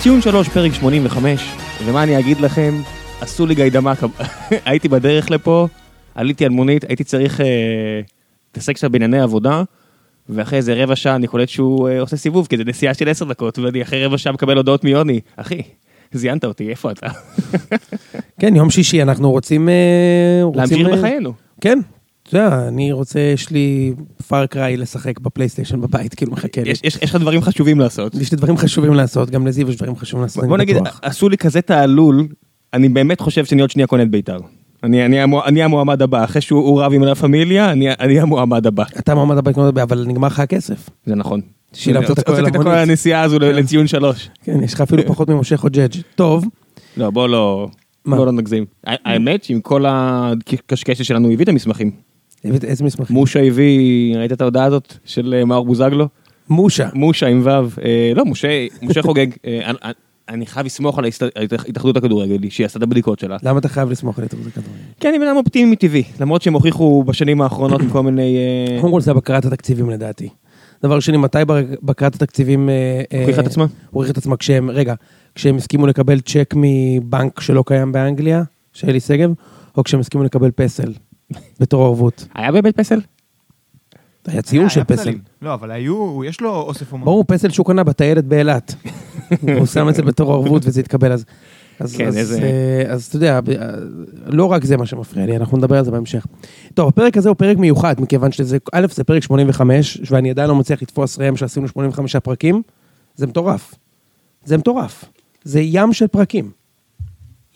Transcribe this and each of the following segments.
סיזן שלוש, פרק 85, ומה אני אגיד לכם, עשו לי גיידמק, הייתי בדרך לפה, עליתי על מונית, הייתי צריך אה, להתעסק קצת בענייני עבודה, ואחרי איזה רבע שעה אני קולט שהוא אה, עושה סיבוב, כי זה נסיעה של עשר דקות, ואני אחרי רבע שעה מקבל הודעות מיוני, אחי, זיינת אותי, איפה אתה? כן, יום שישי אנחנו רוצים... אה, רוצים, להמשיך אה, בחיינו. כן. אתה יודע, אני רוצה, יש לי Far Cry לשחק בפלייסטיישן בבית, כאילו מחכה לי. יש יש- יש לך דברים חשובים לעשות. יש לי דברים חשובים לעשות, גם לזיו יש דברים חשובים לעשות, בוא אני נגיד. עשו לי כזה תעלול, אני באמת חושב שאני עוד שנייה קונה את בית"ר. אני, אני, המוע- אני המועמד הבא, אחרי שהוא הוא רב עם לה פמיליה, אני, אני המועמד הבא. אתה הבית, מאוד, אבל נגמר לך הכסף. זה נכון. שילמת את הכל למונית. הנסיעה הזו לציון שלוש. כן, יש לך אפילו פחות ממשה חוג'ג'. טוב, לא, בוא לא? בוא לא נגזים. האמת שעם כל הקשקשת שלנו, הוא הביא את המסמכים. איזה מסמכים? מושה הביא, ראית את ההודעה הזאת של אה, מאור בוזגלו? מושה. מושה עם ו', אה, לא, משה, משה חוגג. אה, אני- חייב לסמוך על ההסת- התאחדות הכדורגל, שהיא עשתה את הבדיקות שלה. למה אתה חייב לסמוך על התאחדות הכדורגל? כי אני בן אדם אופטימי מטבעי, למרות שהם הוכיחו בשנים האחרונות עם כל מיני... אה, קודם כל זה בקרת התקציבים לדעתי. דבר שני, מתי בקרת התקציבים... אה, אה, הוכיחה את עצמה? הוכיחה את עצמה כשהם, רגע, כשהם הסכימו לקבל צ'ק מבנק שלא קיים באנגליה, של אלי שגב, או כשהם הסכימו לקבל פסל בתור ערבות. היה באמת פסל? היה ציון היה של פסל. לא, אבל היו, יש לו אוסף אומנות. ברור, פסל שהוא קנה בטיילת באילת. הוא שם את זה בתור ערבות וזה התקבל אז. אז, כן, אז, איזה- אה, אז אתה יודע, אה, לא רק זה מה שמפריע לי, אנחנו נדבר על זה בהמשך. טוב, הפרק הזה הוא פרק מיוחד, מכיוון שזה, א', זה פרק 85, ואני עדיין לא מצליח לתפוס ראם שעשינו 85 פרקים, זה מטורף. זה מטורף. זה ים של פרקים.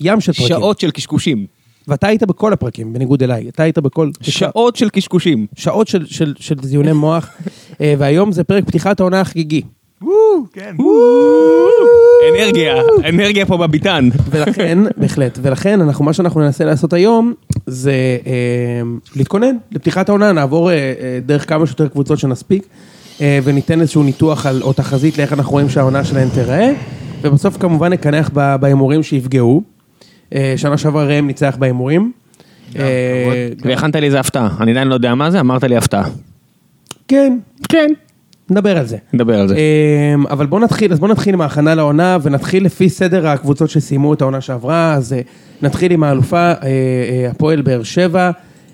ים של פרקים. שעות של קשקושים. ואתה היית בכל הפרקים, בניגוד אליי. אתה היית בכל... שעות של קשקושים. שעות של, של, של זיוני מוח, אה, והיום זה פרק פתיחת העונה החגיגי. כן. אנרגיה, אנרגיה פה בביתן. ולכן, בהחלט, ולכן אנחנו, מה שאנחנו ננסה לעשות היום, זה אה, להתכונן לפתיחת העונה, נעבור אה, אה, דרך כמה שיותר קבוצות שנספיק, אה, וניתן איזשהו ניתוח על, או תחזית לאיך אנחנו רואים שהעונה שלהן תיראה, ובסוף כמובן נקנח בהימורים שיפגעו. אה, שנה שעברה ראם ניצח בהימורים. אה, והכנת לי איזה הפתעה, אני עדיין לא יודע מה זה, אמרת לי הפתעה. כן, כן. נדבר על זה. נדבר על זה. אמ, אבל בוא נתחיל, אז בוא נתחיל עם ההכנה לעונה ונתחיל לפי סדר הקבוצות שסיימו את העונה שעברה, אז אה, נתחיל עם האלופה, אה, אה, הפועל באר שבע.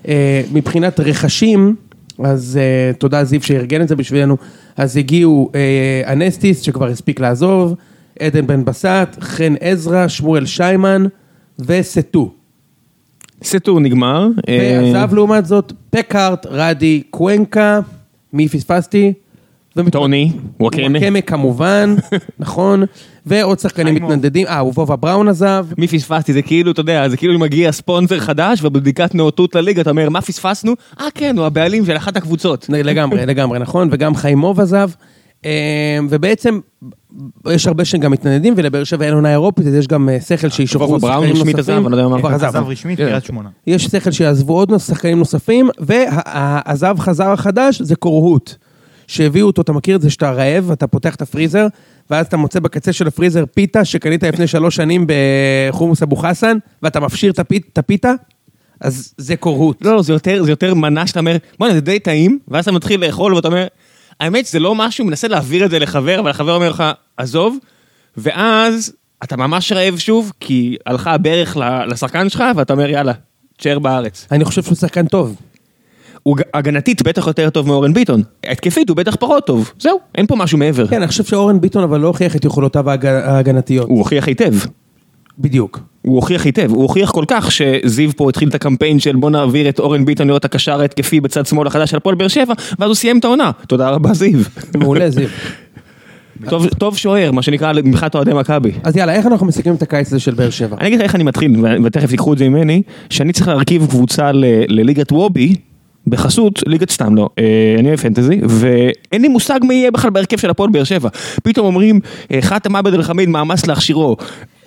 אה, מבחינת רכשים, אז אה, תודה זיו שארגן את זה בשבילנו, אז הגיעו אה, אנסטיס שכבר הספיק לעזוב, עדן בן בסט, חן עזרא, שמואל שיימן וסטו. סטור נגמר. אה, ועזב לעומת זאת פקהארט, ראדי, קוונקה, מי פספסתי? טוני, וואקמה. וואקמה כמובן, נכון, ועוד שחקנים. מתנדנדים, אה, ובובה בראון עזב, מי פספסתי? זה כאילו, אתה יודע, זה כאילו מגיע ספונסר חדש ובבדיקת נאותות לליגה אתה אומר, מה פספסנו? אה כן, הוא הבעלים של אחת הקבוצות. לגמרי, לגמרי, נכון, וגם חיימוב עזב, ובעצם יש הרבה שגם מתנדדים, ולבאר שבע אין עונה אירופית, אז יש גם אה, שכל שישוחררו שחקנים רשמית נוספים. עזב, אני לא יודע מה. כבר עזב. רשמית כן. קריית שמונה. יש שכל שיעזבו עוד שחקנים נוספים, והעזב חזר החדש זה קורהוט. שהביאו אותו, אתה מכיר את זה שאתה רעב, אתה פותח את הפריזר, ואז אתה מוצא בקצה של הפריזר פיתה שקנית לפני שלוש שנים בחומוס אבו חסן, ואתה מפשיר את הפיתה, אז זה קורהוט. לא, לא, זה יותר, זה יותר מנה שאתה אומר, בוא'נה, זה די טעים, ואז אתה מתחיל לאכול ואתה אומר, האמת שזה לא משהו, מנסה להעביר את זה לחבר, אבל החבר אומר לך, עזוב, ואז אתה ממש רעב שוב, כי הלכה הברך לשחקן שלך, ואתה אומר, יאללה, תשאר בארץ. אני חושב שהוא שחקן טוב. הוא הגנתית בטח יותר טוב מאורן ביטון, התקפית הוא בטח פחות טוב, זהו, אין פה משהו מעבר. כן, אני חושב שאורן ביטון אבל לא הוכיח את יכולותיו ההג- ההגנתיות. הוא הוכיח היטב. בדיוק. הוא הוכיח היטב, הוא הוכיח כל כך שזיו פה התחיל את הקמפיין של בוא נעביר את אורן ביטון להיות הקשר ההתקפי בצד שמאל החדש של הפועל באר שבע, ואז הוא סיים את העונה. תודה רבה זיו. מעולה, זיו. טוב, טוב שוער, מה שנקרא מבחינת אוהדי מכבי. אז יאללה, איך אנחנו מסכמים את הקיץ הזה של באר שבע? אני אגיד לך איך אני מתחיל, ותכף תיקחו את זה ממני, שאני צריך להרכיב קבוצה לליגת וובי, בחסות ליגת סתם לא, אה, אני אוהב פנטזי, ואין לי מושג מי יהיה בכלל בהרכב של הפועל באר שבע. פתאום אומרים, אה, חאתם עבד אל חמיד מאמץ להכשירו.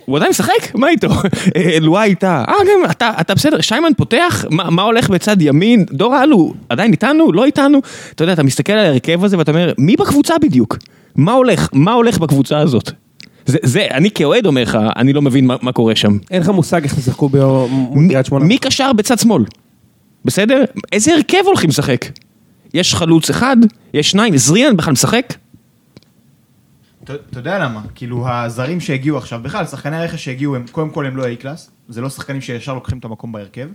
הוא עדיין משחק? מה איתו? אה, לואי איתה. אה, גם אתה, אתה בסדר, שיימן פותח? מה, מה הולך בצד ימין? דור אלו, עדיין איתנו? לא איתנו? אתה יודע, אתה מסתכל על ההרכב הזה ואתה אומר, מי בקבוצה בדיוק? מה הולך? מה הולך בקבוצה הזאת? זה, זה, אני כאוהד אומר לך, אני לא מבין מה, מה קורה שם. אין לך מושג איך תשחקו ביום מול מי- קריית שמונה. מי קשר בצד שמאל? בסדר? איזה הרכב הולכים לשחק? יש חלוץ אחד? יש שניים? זריאן בכלל משחק? אתה יודע למה? כאילו, הזרים שהגיעו עכשיו, בכלל, שחקני הרכש שהגיעו, הם, קודם כל הם לא A-קלאס, זה לא שחקנים שישר לוקחים את המקום בהרכב,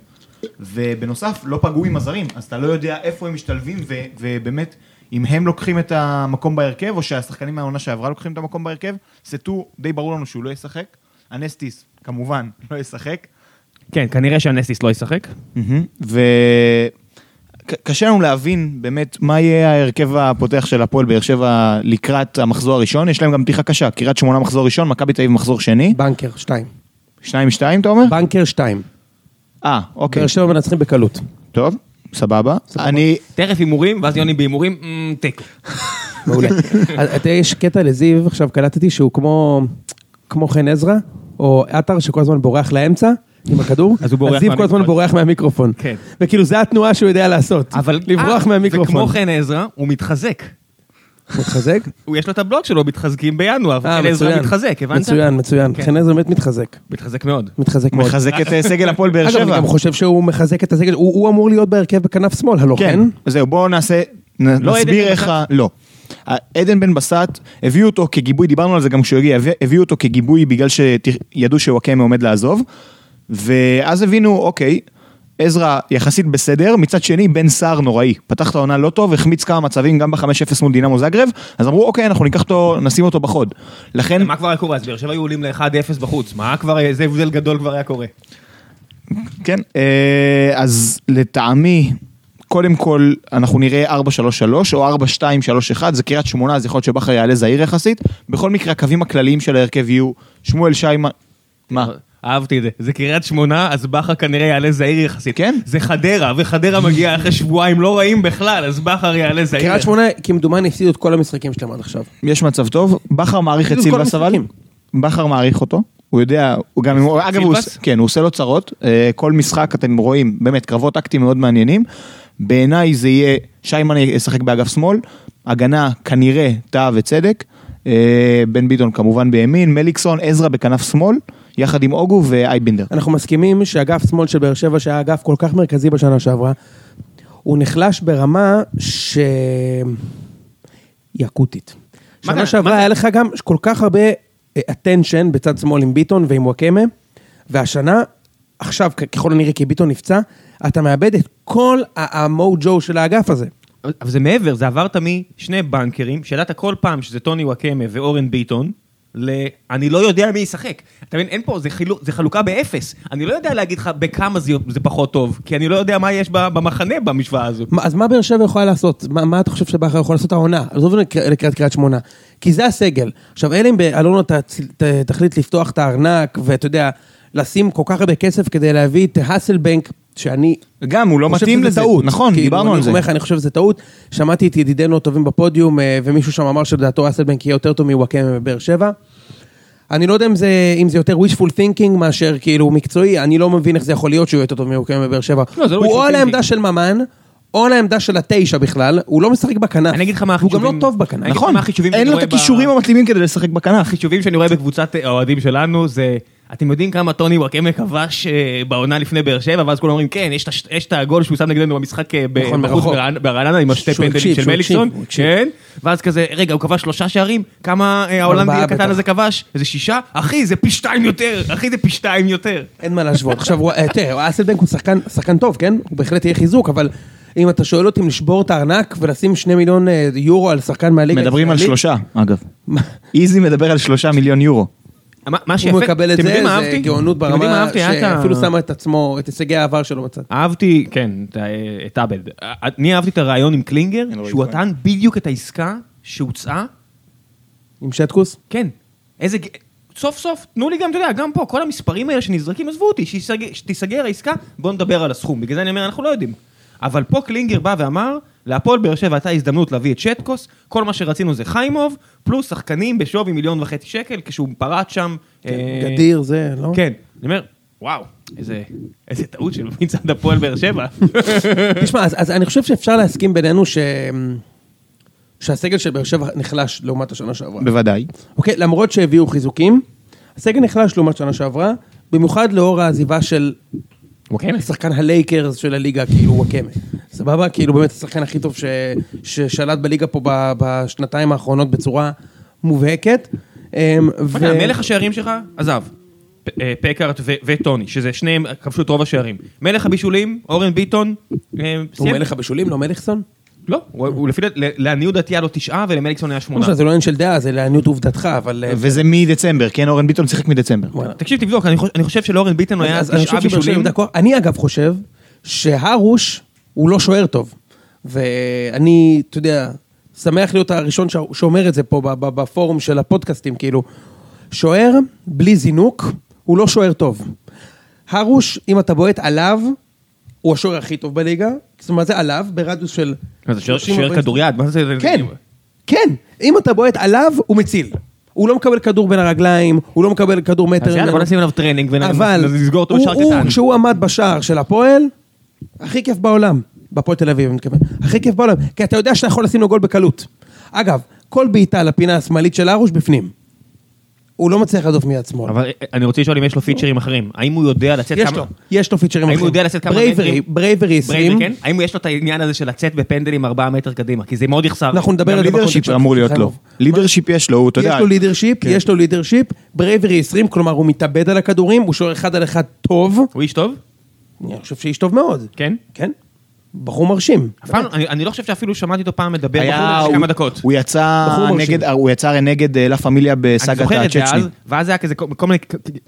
ובנוסף, לא פגעו עם הזרים, אז אתה לא יודע איפה הם משתלבים, ו, ובאמת, אם הם לוקחים את המקום בהרכב, או שהשחקנים מהעונה שעברה לוקחים את המקום בהרכב, סטו, די ברור לנו שהוא לא ישחק. אנסטיס, כמובן, לא ישחק. כן, כנראה שהנסטיס לא ישחק. וקשה לנו להבין באמת מה יהיה ההרכב הפותח של הפועל באר שבע לקראת המחזור הראשון, יש להם גם פתיחה קשה, קריית שמונה מחזור ראשון, מכבי תל אביב מחזור שני, בנקר, שתיים. שניים משתיים אתה אומר? בנקר, שתיים. אה, אוקיי, באר שבע מנצחים בקלות. טוב, סבבה. אני, תכף הימורים, ואז יוני בהימורים, תיקו. מעולה. יודע, יש קטע לזיו, עכשיו קלטתי שהוא כמו, כמו חן עזרא, או עטר שכל הזמן בורח לאמצע עם הכדור, אז הוא בורח זיו כל הזמן מהמיקרופון. בורח מהמיקרופון. כן. וכאילו זה התנועה שהוא יודע לעשות, אבל... לברוח אה, מהמיקרופון. וכמו חן עזרא, הוא מתחזק. מתחזק? הוא יש לו את הבלוג שלו, מתחזקים בינואר, אה, עזרא מצוין. מתחזק, הבנת? מצוין, מצוין. כן. חן עזרא באמת מתחזק. מתחזק מאוד. מתחזק מאוד. מחזק את אה, סגל הפועל באר אגב, אני שבע. גם חושב שהוא מחזק את הסגל, הוא הוא אמור להיות בהרכב בכנף שמאל, הלא כן, כן? זהו, בואו נעשה, לא נסביר איך? ה... לא. עדן בן בסט, הביאו אותו כגיבוי, דיברנו על זה גם כשהוא הגיע, הביא- הביאו אותו כגיבוי בגלל שידעו שוואקמה עומד לעזוב, ואז הבינו, אוקיי, עזרא יחסית בסדר, מצד שני בן סער נוראי, פתח את העונה לא טוב, החמיץ כמה מצבים גם ב-5-0 מול דינמו זגרב, אז אמרו אוקיי, אנחנו ניקח אותו, נשים אותו בחוד. לכן, מה כבר היה קורה? אז באר שבע היו עולים ל-1-0 בחוץ, מה כבר, איזה הבדל גדול כבר היה קורה? כן, אה, אז לטעמי, קודם כל אנחנו נראה 4-3-3 או 4-2-3-1, זה קריית שמונה, אז יכול להיות שבכר יעלה זהיר יחסית. בכל מקרה, הקווים הכלליים של ההרכב יהיו שמואל שיימן, מה? אהבתי את זה. זה קריית שמונה, אז בכר כנראה יעלה זעיר יחסית. כן. זה חדרה, וחדרה מגיעה אחרי שבועיים לא רעים בכלל, אז בכר יעלה זעיר. קריית שמונה, כמדומני, הפסידו את כל המשחקים שלהם עד עכשיו. יש מצב טוב, בכר מעריך את סילבס אבל. בכר מעריך אותו, הוא יודע, הוא גם, הוא- אגב, הוא? כן, הוא עושה לו צרות, אה, כל משחק אתם רואים, באמת, קרבות טקטיים מאוד מעניינים, בעיניי זה יהיה, שיימן ישחק באגף שמאל, הגנה כנראה טאה וצדק, אה, בן ביטון כמובן בימין, מליקסון, עזרא בכנף שמאל, יחד עם אוגו ואייבינדר. אנחנו מסכימים שאגף שמאל של באר שבע, שהיה אגף כל כך מרכזי בשנה שעברה, הוא נחלש ברמה ש... היא אקוטית. שנה שעברה היה לך גם כל כך הרבה attention בצד שמאל עם ביטון ועם וואקמה, והשנה, עכשיו ככל הנראה כי ביטון נפצע, אתה מאבד את כל המוג'ו של האגף הזה. אבל זה מעבר, זה עברת משני בנקרים, שידעת כל פעם שזה טוני וואקמה ואורן ביטון, ל... אני לא יודע מי ישחק. אתה מבין, אין פה, זה, חילו, זה חלוקה באפס. אני לא יודע להגיד לך בכמה זה, זה פחות טוב, כי אני לא יודע מה יש במחנה במשוואה הזו. מה- אז מה באר שבע יכולה לעשות? מה, מה אתה חושב שבכר יכול לעשות העונה? עזוב לקראת קריית שמונה. כי זה הסגל. עכשיו, אלא אם באלונה ת- ת- תחליט לפתוח את הארנק, ואתה יודע, לשים כל כך הרבה כסף כדי להביא את האסלבנק, שאני... גם, הוא לא מתאים לזה, טעות. נכון, כאילו, דיברנו על זה. אני אומר לך, אני חושב שזה טעות. שמעתי את ידידינו הטובים בפודיום, אה, ומישהו שם אמר שלדעתו אסלבנק יהיה יותר טוב מוואקמה בבאר שבע. אני לא יודע אם זה, אם זה יותר wishful thinking מאשר כאילו מקצועי, אני לא מבין איך זה יכול להיות שהוא יהיה יותר טוב מוואקמה בבאר שבע. לא, זה לא הוא או על. העמדה של ממן, או על העמדה של התשע בכלל, הוא לא משחק בכנף. אני אגיד לך מה הוא גם החישובים- לא טוב בכנף. נכון, החישובים אין לו את הכישורים המתאימים כדי לשחק בכנף. החישובים שאני רואה בקבוצת האוהדים שלנו זה, אתם יודעים כמה טוני וואקמה כבש אה, בעונה לפני באר שבע, ואז כולם אומרים, כן, יש את הגול שהוא שם נגדנו במשחק אה, נכון, בחוץ ברעננה עם השתי פנדלים של מליקסון. כן, ואז כזה, רגע, הוא כבש שלושה שערים, כמה אה, ההולנדי ארבעה הקטן. הזה כבש? איזה שישה? אחי, זה פי שתיים יותר, אחי, זה פי שתיים יותר. אין מה להשוות. עכשיו, אה, תראה, אסלבנק הוא שחקן, טוב, כן? הוא בהחלט יהיה חיזוק, אבל אם אתה שואל אותי אם לשבור את הארנק ולשים שני מיליון אה, יורו על שחקן מהליגה מדברים על שלושה, אגב. איזי מדבר על שלושה מיליון יורו. מה שיפה, הוא מקבל את אתם זה, יודעים מה זה אהבתי? גאונות ברמה שאפילו שמה את עצמו, את הישגי העבר שלו בצד. אהבתי, כן, את עבד. אני אהבתי את הרעיון עם קלינגר, רועי שהוא. נתן בדיוק את העסקה שהוצעה עם שטקוס? כן. איזה... סוף סוף, תנו לי גם, אתה יודע, גם פה, כל המספרים האלה שנזרקים, עזבו אותי, שתיסגר העסקה, בואו נדבר על הסכום. בגלל זה אני אומר, אנחנו לא יודעים. אבל פה קלינגר בא ואמר, להפועל באר שבע הייתה הזדמנות להביא את שטקוס, כל מה שרצינו זה חיימוב, פלוס שחקנים בשווי מיליון וחצי שקל, כשהוא פרט שם. אה, גדיר זה, לא? כן. אני אומר, וואו, איזה, איזה טעות של מצד הפועל באר שבע. תשמע, אז, אז אני חושב שאפשר להסכים בינינו ש... שהסגל של באר שבע נחלש לעומת השנה שעברה. בוודאי. אוקיי, למרות שהביאו חיזוקים, הסגל נחלש לעומת שנה שעברה, במיוחד לאור העזיבה של וואקמה. שחקן הלייקרס של הליגה, כאילו וואקמה. סבבה? כאילו באמת השחקן הכי טוב ש... ששלט בליגה פה ב... בשנתיים האחרונות בצורה מובהקת. אמ, ו- אתה יודע, מלך השערים שלך, עזב. אה, פקארט ו- וטוני, שזה שניהם כבשו את רוב השערים. מלך הבישולים, אורן ביטון, אה, הוא מלך הבישולים, לא מלכסון? לא, הוא הוא לפי דעת, ל- לעניות דעתי היה לו תשעה ולמליקסון היה לא שמונה. משנה, זה לא עניין של דעה, זה לעניות עובדתך, אבל... אה, וזה מדצמבר, כן? אורן ביטון שיחק מדצמבר. תקשיב, תבדוק, אני חוש- אני חושב שלאורן ביטון היה תשעה בישולים. אני אגב חושב שהרוש הוא לא שוער טוב. ואני, אתה יודע, שמח להיות הראשון ש- שאומר את זה פה ב- ב- בפורום של הפודקאסטים, כאילו, שוער בלי זינוק הוא לא שוער טוב. הרוש, אם אתה בועט עליו, הוא השוער הכי טוב בליגה. זאת אומרת, זה עליו, ברדיוס של... זה, שוער- 30, שוער 40. כדוריד? מה זה? כן, כן. אם אתה בועט עליו, הוא מציל. הוא לא מקבל כדור בין הרגליים, הוא לא מקבל כדור מטר אז יאללה, בוא. נשים עליו training אבל ונסגור אותו בשער הוא, קטן. כשהוא עמד בשער של הפועל, הכי כיף בעולם. בהפועל תל אביב, אני מתכוון. הכי כיף בעולם. כי אתה יודע שאתה יכול לשים לו גול בקלות. אגב, כל בעיטה לפינה השמאלית של ארוש בפנים. הוא לא מצליח להדוף מיד שמאל. אבל אני רוצה לשאול אם יש לו פיצ'רים אחרים. האם הוא יודע לצאת יש כמה... לו, יש לו פיצ'רים האם אחרים. הוא יודע לצאת כמה bravery, מטרים? bravery 20. bravery, כן? האם יש לו את העניין הזה של לצאת בפנדלים ארבעה מטר קדימה? כי זה מאוד יחסר. אנחנו נדבר על זה leadership אמור להיות לו. leadership יש לו, הוא, אתה יודע. יש לו leadership, כן. יש לו leadership, bravery 20, כלומר הוא מתאבד על הכדורים, הוא שוער אחד על אחד טוב, הוא איש טוב? אני חושב שאיש טוב מאוד. כן? כן? בחור מרשים. אני אני לא חושב שאפילו שמעתי אותו פעם מדבר הוא- כמה דקות. הוא יצא בחור. נגד, הוא יצא הרי נגד אה, לה פמיליה אני בסאגת זוכר את זה הצ'צ'ני. אז, ואז היה כזה כל מיני,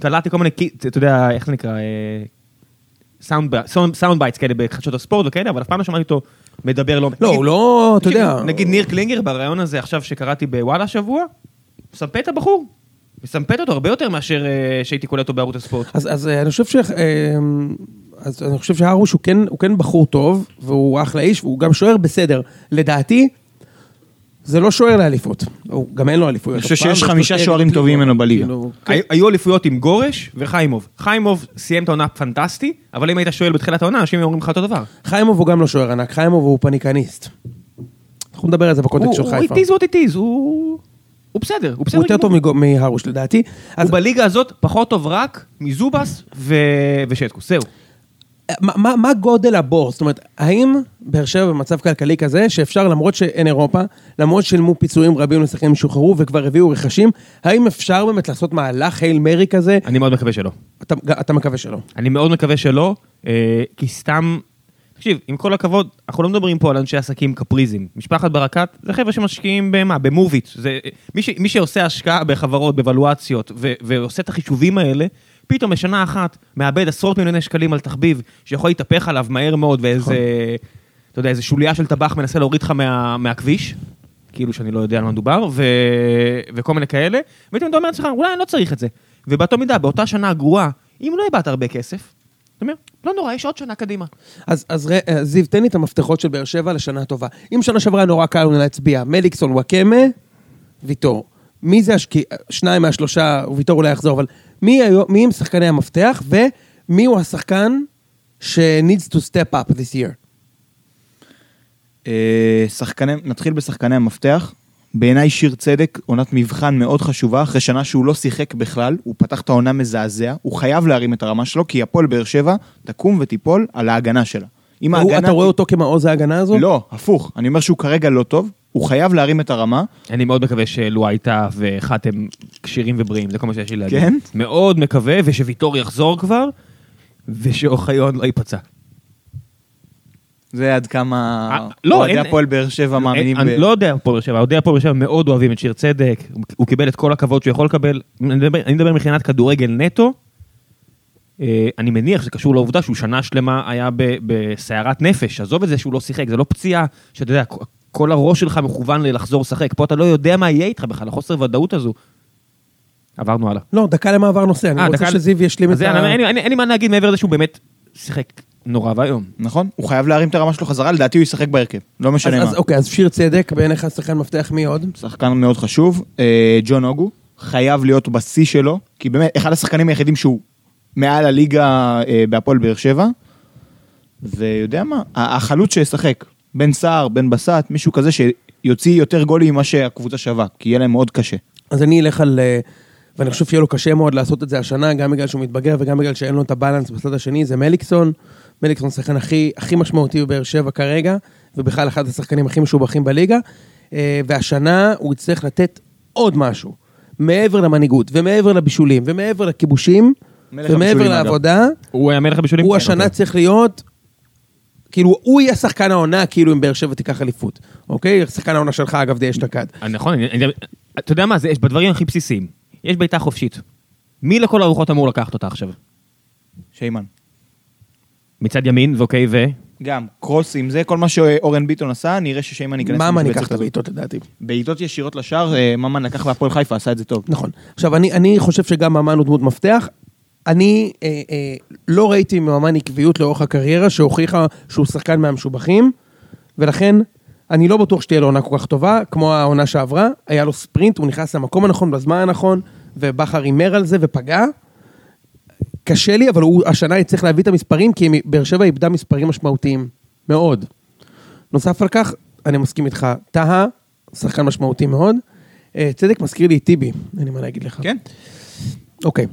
קלטתי כל מיני, אתה יודע, איך זה נקרא, sound bites כאלה בחדשות הספורט וכאלה, אבל אף פעם לא שמעתי אותו מדבר לא... לא, הוא לא, אתה יודע. נגיד ניר קלינגר בריאיון הזה עכשיו שקראתי בוואלה השבוע, את הבחור. מסמפט אותו הרבה יותר מאשר אה, שהייתי קולט אותו בערוץ הספורט. אז, אז אה, אני חושב ש... אז אני חושב שהארוש הוא כן, הוא כן בחור טוב, והוא אחלה איש, והוא גם שוער בסדר. לדעתי, זה לא שוער לאליפות. הוא גם אין לו אליפויות. אני חושב שיש חמישה שוערים אליפויות. טובים ממנו בליגה. כאילו, כן. היו- אליפויות עם גרש וחיימוב. חיימוב סיים את העונה פנטסטי, אבל אם היית שואל בתחילת העונה, אנשים אומרים לך אותו דבר. חיימוב הוא גם לא שוער ענק, חיימוב הוא פניקניסט. אנחנו נדבר על זה בקונטקסט של הוא חיפה. איטיז what it is, הוא הוא בסדר, הוא בסדר. הוא יותר. טוב מהרוש לדעתי. אז הוא בליגה הזאת פחות טוב רק מזובס ו- ושטקוס, זהו. מה, מה, מה גודל הבור? זאת אומרת, האם באר שבע במצב כלכלי כזה, שאפשר, למרות שאין אירופה, למרות שילמו פיצויים רבים לשחקנים שוחררו וכבר הביאו רכשים, האם אפשר באמת לעשות מהלך הייל מרי כזה? אני מאוד מקווה שלא. אתה, אתה מקווה שלא. אני מאוד מקווה שלא, אה, כי סתם... תקשיב, עם כל הכבוד, אנחנו לא מדברים פה על אנשי עסקים קפריזם. משפחת ברקת זה חבר'ה שמשקיעים במה? במוביט. זה, מי, ש, מי שעושה השקעה בחברות, בוולואציות, ו, ועושה את החישובים האלה, פתאום בשנה אחת מאבד עשרות מיליוני שקלים על תחביב שיכול להתהפך עליו מהר מאוד, ואיזה, אתה יודע, איזה שוליה של טבח מנסה להוריד לך מה, מהכביש. כאילו שאני לא יודע על מה מדובר, ו... וכל מיני כאלה, ופתאום אתה אומר לעצמך, אולי אני לא צריך את זה. ובאותה מידה, באותה שנה גרועה, אם לא איבדת הרבה כסף, אתה אומר, לא נורא, יש עוד שנה קדימה. אז, אז ר- אה, זיו, תן לי את המפתחות של באר שבע לשנה טובה. אם שנה שעברה נורא קל לנו להצביע, מליקסון, וואקמה, ויטור. מי זה, הש- כי שניים מהשלושה, ויטור אולי יחזור, אבל מי, היו, מי הם שחקני המפתח, ומי הוא השחקן ש-needs to step up this year? אה, שחקני, נתחיל בשחקני המפתח. בעיניי שיר צדק, עונת מבחן מאוד חשובה, אחרי שנה שהוא לא שיחק בכלל, הוא פתח את העונה מזעזע, הוא חייב להרים את הרמה שלו, כי הפועל באר שבע תקום ותיפול על ההגנה שלה. אם הוא, ההגנה... אתה רואה אותו כמעוז ההגנה הזו? לא, הפוך, אני אומר שהוא כרגע לא טוב, הוא חייב להרים את הרמה, אני מאוד מקווה שלואייטה וחתם כשירים ובריאים, זה כל מה שיש לי להגיד. כן? מאוד מקווה, ושוויטור יחזור כבר, ושאוחיון לא ייפצע. זה עד כמה אה, לא, אוהדי אין- הפועל באר שבע מאמינים ב... אני לא יודע הפועל באר שבע, אוהדי הפועל באר שבע מאוד אוהבים את שיר צדק, הוא- קיבל את כל הכבוד שהוא יכול לקבל, אני מדבר- מבחינת כדורגל נטו, אני מניח שזה קשור לעובדה שהוא שנה שלמה היה ב- בסערת נפש, עזוב את זה שהוא לא שיחק, זה לא פציעה, שאתה יודע, כל- הראש שלך מכוון ללחזור לשחק, פה אתה לא יודע מה יהיה איתך בכלל, החוסר ודאות הזו. עברנו הלאה. לא, דקה למעבר נושא, אני אה, רוצה דקה- שזיו ישלים את ה... אין לי- מה להגיד מעבר לזה שהוא באמת שיחק נורא ואיום. נכון? הוא חייב להרים את הרמה שלו חזרה, לדעתי הוא ישחק בהרכב, לא משנה אז, מה. אז אוקיי, אז שיר צדק, בעיניך שחקן מפתח מי עוד? שחקן מאוד חשוב. אה, ג'ון אוגו, חייב להיות בשיא שלו, כי באמת, אחד השחקנים היחידים שהוא מעל הליגה אה, בהפועל באר שבע. ויודע מה, החלוץ שישחק, בן סער, בן בסט, מישהו כזה שיוציא יותר גולים ממה שהקבוצה שווה, כי יהיה להם מאוד קשה. אז אני אלך על... אה, ואני חושב שיהיה לו קשה מאוד לעשות את זה השנה, גם בגלל שהוא מתבגר וגם בגלל שאין לו את הבלנס בצד השני, זה מליקסון. מליקסון השחקן הכי, הכי משמעותי בבאר שבע כרגע, ובכלל אחד השחקנים הכי משובחים בליגה. אה, והשנה הוא יצטרך לתת עוד משהו. מעבר למנהיגות, ומעבר לבישולים, ומעבר לכיבושים, ומעבר. לעבודה, הוא היה מלך הבישולים? הוא כן, השנה אוקיי. צריך להיות, כאילו, הוא יהיה שחקן העונה, כאילו אם באר שבע תיקח אליפות. אוקיי? שחקן העונה שלך, אגב, די אשתקד. אה, נכון, אני- אני- אתה יודע מה, זה יש בדברים הכי בסיסיים. יש בעיטה חופשית. מי לכל הרוחות אמור לקחת אותה עכשיו? שיימן. מצד ימין, ואוקיי, ו... גם, קרוסים, זה כל מה שאורן ביטון עשה, נראה ששיימן ייכנס. למשבצת ניקח את. הבעיטות לדעתי? בעיטות ישירות לשער, אה, ממן לקח בהפועל חיפה, עשה את זה טוב. נכון. עכשיו, אני, אני חושב שגם ממן הוא דמות מפתח. אני אה, אה, לא ראיתי מממן עקביות לאורך הקריירה שהוכיחה שהוא שחקן מהמשובחים, ולכן אני לא בטוח שתהיה לו עונה כל כך טובה, כמו העונה שעברה. היה לו ספרינט, הוא נכנס למקום הנכון בזמן הנכון, ובכר הימר על זה ופגע. קשה לי, אבל הוא השנה יצטרך להביא את המספרים, כי באר שבע איבדה מספרים משמעותיים. מאוד. נוסף על כך, אני מסכים איתך, טהה, שחקן משמעותי מאוד. אה, צדק מזכיר לי את טיבי, אין לי מה להגיד לך. כן. אוקיי,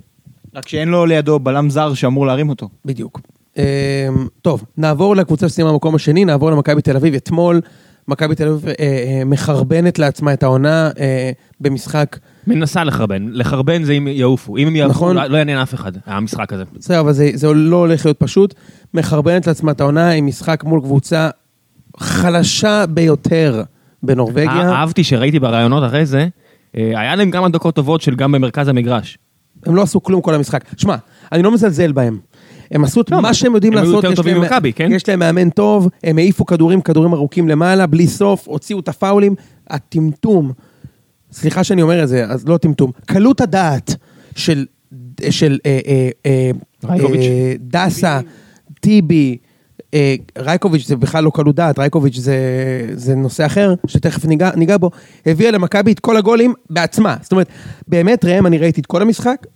רק שאין לו לידו בלם זר שאמור להרים אותו. בדיוק. אה, טוב, נעבור לקבוצה שסיימה במקום השני, נעבור למכבי תל אביב. אתמול מכבי תל אביב אה, אה, מחרבנת לעצמה את העונה אה, במשחק, מנסה לחרבן. לחרבן זה אם יעופו. אם הם יעופו, נכון. לא לא יעניין אף אחד, המשחק הזה. בסדר, אבל זה, זה לא הולך להיות פשוט. מחרבנת לעצמה את העונה עם משחק מול קבוצה חלשה ביותר בנורבגיה. אה- אהבתי שראיתי בראיונות אחרי זה, היה להם כמה דקות טובות של גם במרכז המגרש. הם לא עשו כלום כל המשחק. שמע, אני לא מזלזל בהם. הם עשו את לא, מה שהם יודעים הם היו לעשות. יותר יש טובים להם- ממכבי, כן? יש להם מאמן טוב, הם העיפו כדורים, כדורים ארוכים למעלה, בלי סוף, הוציאו את הפאולים. הטמטום, סליחה שאני אומר את זה, אז לא טמטום, קלות הדעת של, של אה, אה, אה, רייקוביץ'. אה, דסה, טיבי, אה, רייקוביץ' זה בכלל לא קלות דעת, רייקוביץ' זה, זה נושא אחר, שתכף ניגע, ניגע בו, הביאה למכבי את כל הגולים בעצמה. זאת אומרת, באמת, ראם, אני ראיתי את כל המשחק,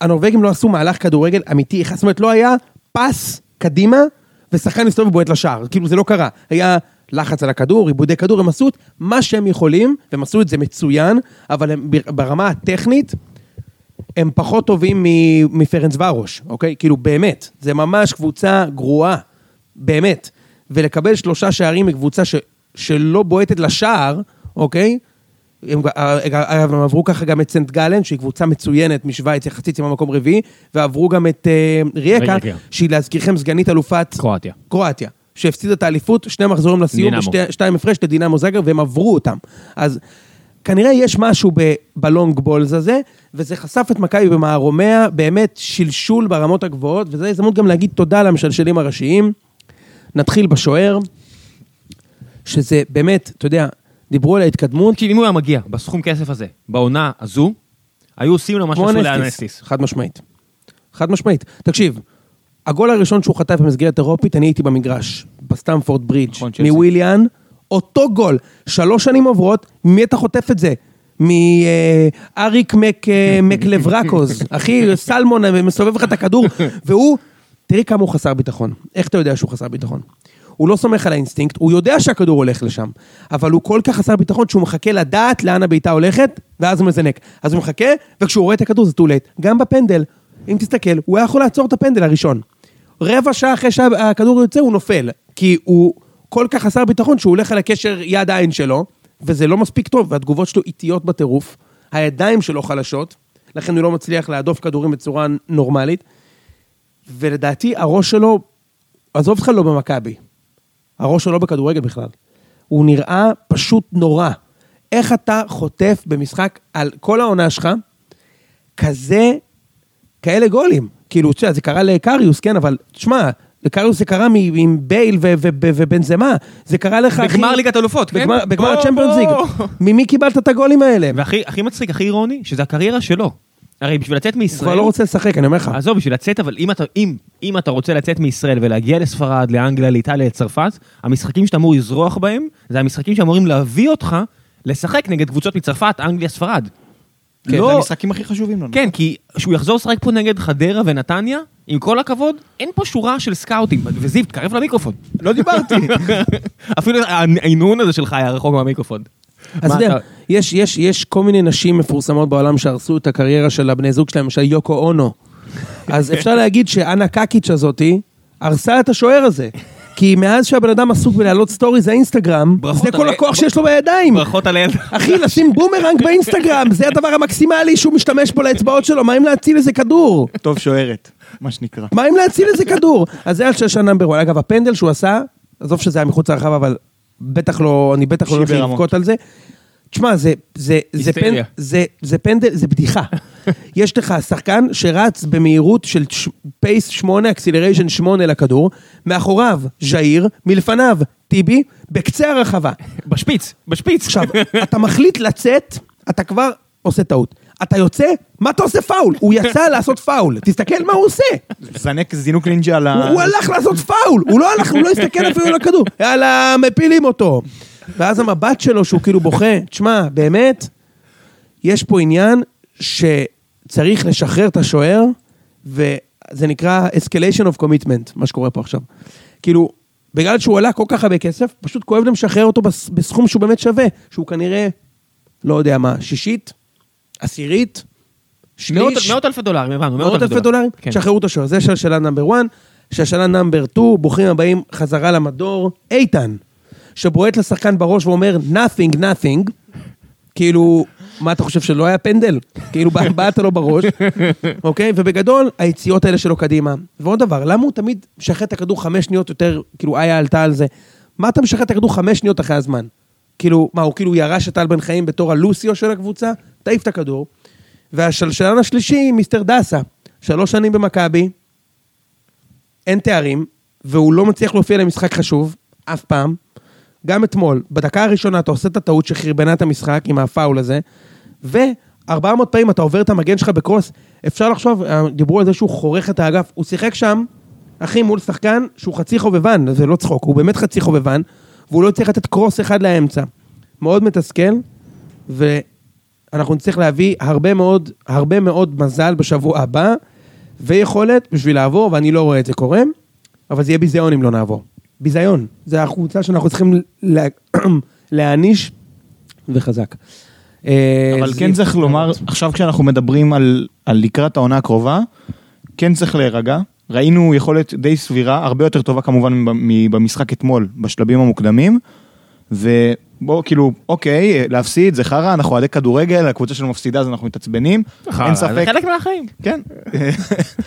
הנורבגים לא עשו מהלך כדורגל אמיתי, זאת אומרת, לא היה פס קדימה, ושחקן מסתובב ובועט לשער, כאילו זה לא קרה. היה לחץ על הכדור, עיבודי כדור, הם עשו את מה שהם יכולים, והם עשו את זה מצוין, אבל הם בר- ברמה הטכנית, הם פחות טובים מפרנס ורוש, אוקיי? כאילו, באמת, זה ממש קבוצה גרועה, באמת. ולקבל שלושה שערים מקבוצה ש, שלא בועטת לשער, אוקיי? הם, אגב, הם עברו ככה גם את סנט גלן, שהיא קבוצה מצוינת משוויץ, יחסית עם המקום רביעי, ועברו גם את אה, רייקה, רייקה. שהיא להזכירכם סגנית אלופת קרואטיה. קרואטיה, שהפסידה את האליפות, שני מחזורים לסיום, שתיים הפרש לדינמו זאגר, והם עברו אותם. אז כנראה יש משהו ב- בלונג בולז הזה, וזה חשף את מכבי במערומיה, באמת שלשול ברמות הגבוהות, וזו הזדמנות גם להגיד תודה למשלשלים הראשיים. נתחיל בשוער, שזה באמת, אתה יודע, דיברו על ההתקדמות, תקשיב, אם הוא היה מגיע בסכום כסף הזה, בעונה הזו, היו עושים לו מה שעשו אנסטיס, לאנסטיס. חד משמעית. חד משמעית. תקשיב, הגול הראשון שהוא חטף במסגרת אירופית, אני הייתי במגרש, בסטמפורד ברידג', נכון. מוויליאן, אותו גול, שלוש שנים עוברות, ממי אתה חוטף את זה? מאריק אה, מקלברקוז, אחי, סלמון אה, מסובב לך את הכדור, והוא, תראה כמה הוא חסר ביטחון. איך אתה יודע שהוא חסר ביטחון? הוא לא סומך על האינסטינקט, הוא יודע שהכדור הולך לשם, אבל הוא כל כך חסר ביטחון שהוא מחכה לדעת לאן הבעיטה הולכת, ואז הוא מזנק. אז הוא מחכה, וכשהוא רואה את הכדור זה late. גם בפנדל, אם תסתכל, הוא היה יכול לעצור את הפנדל הראשון. רבע שעה אחרי שהכדור יוצא הוא נופל, כי הוא כל כך חסר ביטחון שהוא הולך על הקשר יד עין שלו, וזה לא מספיק טוב, והתגובות שלו איטיות בטירוף, הידיים שלו חלשות, לכן הוא לא מצליח להדוף כדורים בצורה נורמלית, ולדעתי הראש שלו, עזוב אותך לא במכבי, הראש שלו לא בכדורגל בכלל. הוא נראה פשוט נורא. איך אתה חוטף במשחק על כל העונה שלך, כזה, כאלה גולים. כאילו, יודע, זה קרה לקריוס, כן, אבל תשמע, לקריוס זה קרה עם בייל ובנזמה. זה קרה לך, אחי... בגמר ליגת אלופות, כן? בגמר- הצ'מפיונס ליג. ממי קיבלת את הגולים האלה? והכי הכי מצחיק, הכי אירוני, שזה הקריירה שלו. הרי בשביל לצאת הוא מישראל... כבר לא רוצה לשחק, אני אומר לך. עזוב, בשביל לצאת, אבל אם אתה, אם, אם אתה רוצה לצאת מישראל ולהגיע לספרד, לאנגליה, לאיטליה, לצרפת, המשחקים שאתה אמור לזרוח בהם, זה המשחקים שאמורים להביא אותך לשחק נגד קבוצות מצרפת, אנגליה, ספרד. כן, זה לא, המשחקים הכי חשובים לנו. כן, כי שהוא יחזור לשחק פה נגד חדרה ונתניה, עם כל הכבוד, אין פה שורה של סקאוטים. וזיו, תקרב למיקרופון. לא דיברתי. אפילו ההנהון הזה שלך היה רחוק מהמיקרופון. אז אתה יודע, יש, יש, יש כל מיני נשים מפורסמות בעולם שהרסו את הקריירה של הבני זוג שלהם, למשל יוקו אונו. אז אפשר להגיד שאנה קקיץ' הזאתי הרסה את השוער הזה. כי מאז שהבן אדם עסוק בלהעלות סטוריז לאינסטגרם, ברכות זה כל על- הכוח שיש לו בידיים. ברכות עליהם. אחי, לשים בומרנג באינסטגרם, זה הדבר המקסימלי שהוא משתמש בו לאצבעות שלו, מה אם להציל איזה כדור? טוב שוערת, מה שנקרא. מה אם להציל איזה כדור? אז זה על ששה number 1. אגב, הפנדל שהוא עשה, עזוב שזה היה מחוץ לרחבה, אבל בטח לא, אני בטח לא הולך לבכות על זה. תשמע, זה, זה, זה, פנ. זה, זה פנדל, זה בדיחה. יש לך שחקן שרץ במהירות של pace 8, acceleration 8 לכדור, מאחוריו ז'איר, מלפניו טיבי, בקצה הרחבה. בשפיץ, בשפיץ. עכשיו, אתה מחליט לצאת, אתה כבר עושה טעות. אתה יוצא, מה אתה עושה פאול? הוא יצא לעשות פאול, תסתכל מה הוא עושה. זנק זינוק נינג'ה על ה... הוא הלך לעשות פאול, הוא לא הלך, הוא לא הסתכל אפילו על הכדור. יאללה, מפילים אותו. ואז המבט שלו שהוא כאילו בוכה, תשמע, באמת, יש פה עניין שצריך לשחרר את השוער, וזה נקרא escalation of commitment, מה שקורה פה עכשיו. כאילו, בגלל שהוא עלה כל כך הרבה כסף, פשוט כואב להם לשחרר אותו בס- בסכום שהוא באמת שווה, שהוא כנראה, לא יודע מה, שישית, עשירית, מאות שליש. מאות אלפי דולרים, הבנו. מאות אלפי דולרים, כן. שחררו את השוער. זה שלשלה נאמבר 1, שלשלה נאמבר 2, ברוכים הבאים חזרה למדור. איתן, שבועט לשחקן בראש ואומר nothing, nothing, כאילו, מה אתה חושב שלא היה פנדל? כאילו, בע- בעט לו בראש, אוקיי? ובגדול, היציאות האלה שלו קדימה. ועוד דבר, למה הוא תמיד משחרר את הכדור חמש שניות יותר, כאילו, איה עלתה על זה. מה אתה משחרר את הכדור חמש שניות אחרי הזמן? כאילו, מה, הוא כאילו ירש את טל בן חיים בתור הלוסיו של הקבוצה? תעיף את הכדור. והשלשלן השלישי, מיסטר דסה, שלוש שנים במכבי, אין תארים, והוא לא מצליח להופיע למשחק חשוב, אף פעם. גם אתמול, בדקה הראשונה אתה עושה את הטעות שחרבנה את המשחק עם הפאול הזה, ו-400 פעמים אתה עובר את המגן שלך בקרוס. אפשר לחשוב, אה, דיברו על זה שהוא חורך את האגף, הוא שיחק שם, אחי, מול שחקן שהוא חצי חובבן, זה לא צחוק, הוא באמת חצי חובבן, והוא לא צריך לתת קרוס אחד לאמצע. מאוד מתסכל, ואנחנו נצטרך להביא הרבה מאוד, הרבה מאוד מזל בשבוע הבא, ויכולת בשביל לעבור, ואני לא רואה את זה קורה, אבל זה יהיה ביזיון אם לא נעבור. ביזיון. זה הקבוצה שאנחנו צריכים לה... להעניש, וחזק. אה, אבל כן צריך לומר, עכשיו כשאנחנו מדברים על, על לקראת העונה הקרובה, כן צריך להירגע. ראינו יכולת די סבירה, הרבה יותר טובה כמובן במשחק אתמול, בשלבים המוקדמים. ובוא, כאילו, אוקיי, להפסיד זה חרא, אנחנו אוהדי כדורגל, הקבוצה שלנו מפסידה אז אנחנו מתעצבנים. אין זה ספק. חלק מהחיים. כן.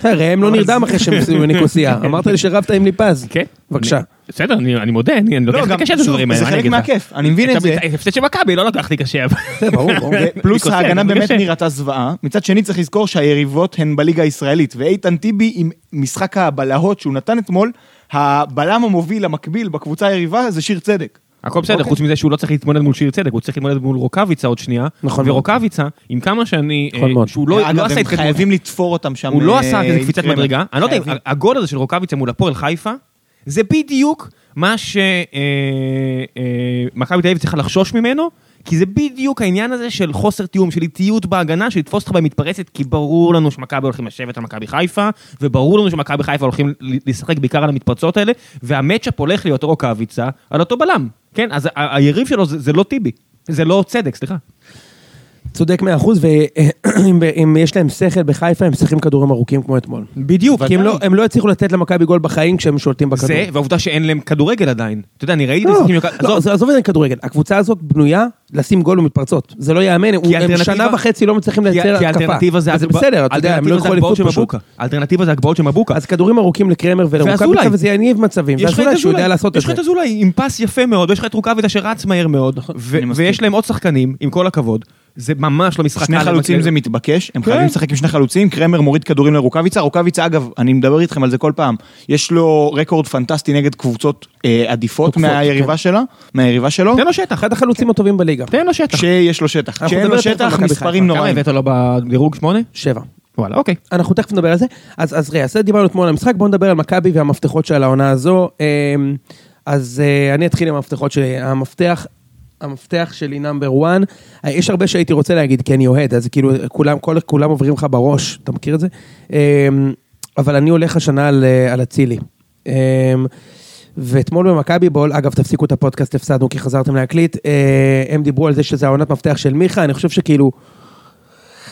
ראם לא נרדם אחרי שהם עושים ממני כוסייה. אמרת לי שרבת עם ליפז. כן. בבקשה. בסדר, אני מודה, אני לא, לוקח לי קשה את הדברים האלה. זה חלק? מהכיף, אני מבין את זה. הפסד של מכבי, לא לקחתי קשה. זה ברור, ברור. פלוס ההגנה באמת. נראתה זוועה, מצד שני צריך לזכור שהיריבות הן בליגה הישראלית, ואיתן טיבי עם משחק הבלהות שהוא נתן אתמול, הבלם המוביל המקביל בקבוצה היריבה זה שיר צדק. הכל בסדר, אוקיי. חוץ מזה שהוא לא צריך להתמודד מול שיר צדק, הוא צריך להתמודד מול רוקאביצה עוד שנייה. נכון. ורוקאביצה, עם כמה שאני... נכון אה, מאוד. שהוא לא לא אגב, עשה הם התקדמות. חייבים לתפור אותם שם. הוא לא אה, עשה כזה קפיצת. מדרגה. אני לא יודע. הגול הזה של רוקאביצה מול הפועל חיפה, זה בדיוק מה שמכבי תל אביב צריכה לחשוש ממנו, כי זה בדיוק העניין הזה של חוסר תיאום, של איטיות בהגנה, של לתפוס אותך במתפרצת, כי ברור לנו שמכבי הולכים לשבת על מכבי חיפה, וברור לנו שמכבי חיפה הולכים לשחק בעיקר על המתפרצות האלה, והמצ'אפ הולך להיות רוקאביצה על אותו בלם. כן, אז היריב שלו זה זה לא טיבי, זה לא צדק, סליחה. צודק מאה אחוז, ואם יש להם שכל בחיפה, הם משחקים כדורים ארוכים כמו אתמול. בדיוק. כי הם לא- הם לא הצליחו לתת למכבי גול בחיים כשהם שולטים בכדור. זה, והעובדה שאין להם כדורגל עדיין. אתה יודע, אני ראיתי לא, משחקים... לא, עזוב, זה- עזוב את זה כדורגל, הקבוצה הזאת בנויה לשים גול במתפרצות. זה לא ייאמן, הם שנה וחצי לא מצליחים לייצר כי התקפה. האלטרנטיבה זה בסדר, אתה יודע, הם לא יקחו של אליפות פשוט. האלטרנטיבה זה הגבוהות של מבוקה. אז כדורים ארוכים לקרמר ולרוקאביצה. וזה יניב מצבים. יש לך את ואזולאי שהוא יודע אזולאי, לעשות את יש לך זה. את אזולאי עם פס יפה מאוד, ויש לך את רוקאביצה שרץ מהר מאוד, ו- אני מסכים. ויש להם עוד שחקנים, עם כל הכבוד, זה ממש לא משחק שני. חלוצים זה מתבקש, הם כן. חייבים לשחק עם שני חלוצים, קרמר מוריד כדורים לרוקאביצה, רוקאביצה אגב, אני מדבר איתכם על זה כל פעם, יש לו רקורד פנטסטי נגד קבוצות אה, עדיפות מהיריבה שלה, מהיריבה שלו, תן לו שטח, אחד החלוצים הטובים בליגה. תן לו שטח. כשיש לו שטח, כשאין נדבר לו שטח מספרים חיפה. כמה נוראים. הבאת לו בדירוג שמונה? שבע. וואלה, אוקיי. אנחנו תכף נדבר על זה. אז, אז ראה, אז דיברנו אתמול על המשחק, בואו נדבר על מכבי והמפתחות של העונה הזו. אמ, אז אה, אני אתחיל עם המפתחות שלי. המפתח, המפתח שלי נאמבר 1, יש הרבה שהייתי רוצה להגיד, כי אני אוהד, אז כאילו כולם, כל, כולם עוברים לך בראש, אתה מכיר את זה? אמ, אבל אני הולך השנה על, אה, אצילי. אמ, ואתמול במכבי בול, אגב תפסיקו את הפודקאסט, הפסדנו כי חזרתם להקליט, אה, הם דיברו על זה שזה העונת מפתח של מיכה, אני חושב שכאילו...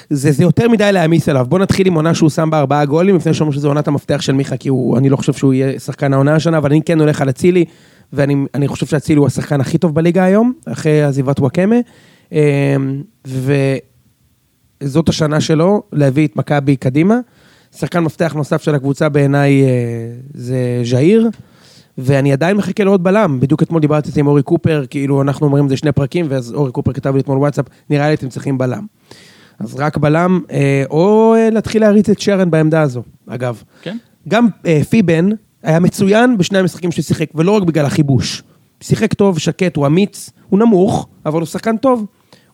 זה, זה יותר מדי להעמיס עליו. בוא נתחיל עם עונה שהוא שם בה ארבעה גולים, לפני שאומרים שזו עונת המפתח של מיכה, כי הוא, אני לא חושב שהוא יהיה שחקן העונה השנה, אבל אני כן הולך על אצילי, ואני אני חושב שאצילי הוא השחקן הכי טוב בליגה היום, אחרי עזיבת וואקמה. אמ, וזאת השנה שלו, להביא את מכבי קדימה. שחקן מפתח נוסף של הקבוצה בעיניי אה, זה ז'איר. ואני עדיין מחכה לעוד בלם, בדיוק אתמול דיברתי עם אורי קופר, כאילו אנחנו אומרים זה שני פרקים, ואז אורי קופר כתב לי אתמול וואטסאפ, נראה לי אתם צריכים בלם. אז רק בלם, אה, או אה, להתחיל להריץ את שרן בעמדה הזו, אגב. כן. גם פיבן היה מצוין בשני המשחקים ששיחק, ולא רק בגלל החיבוש. שיחק טוב, שקט, הוא אמיץ, הוא נמוך, אבל הוא שחקן טוב.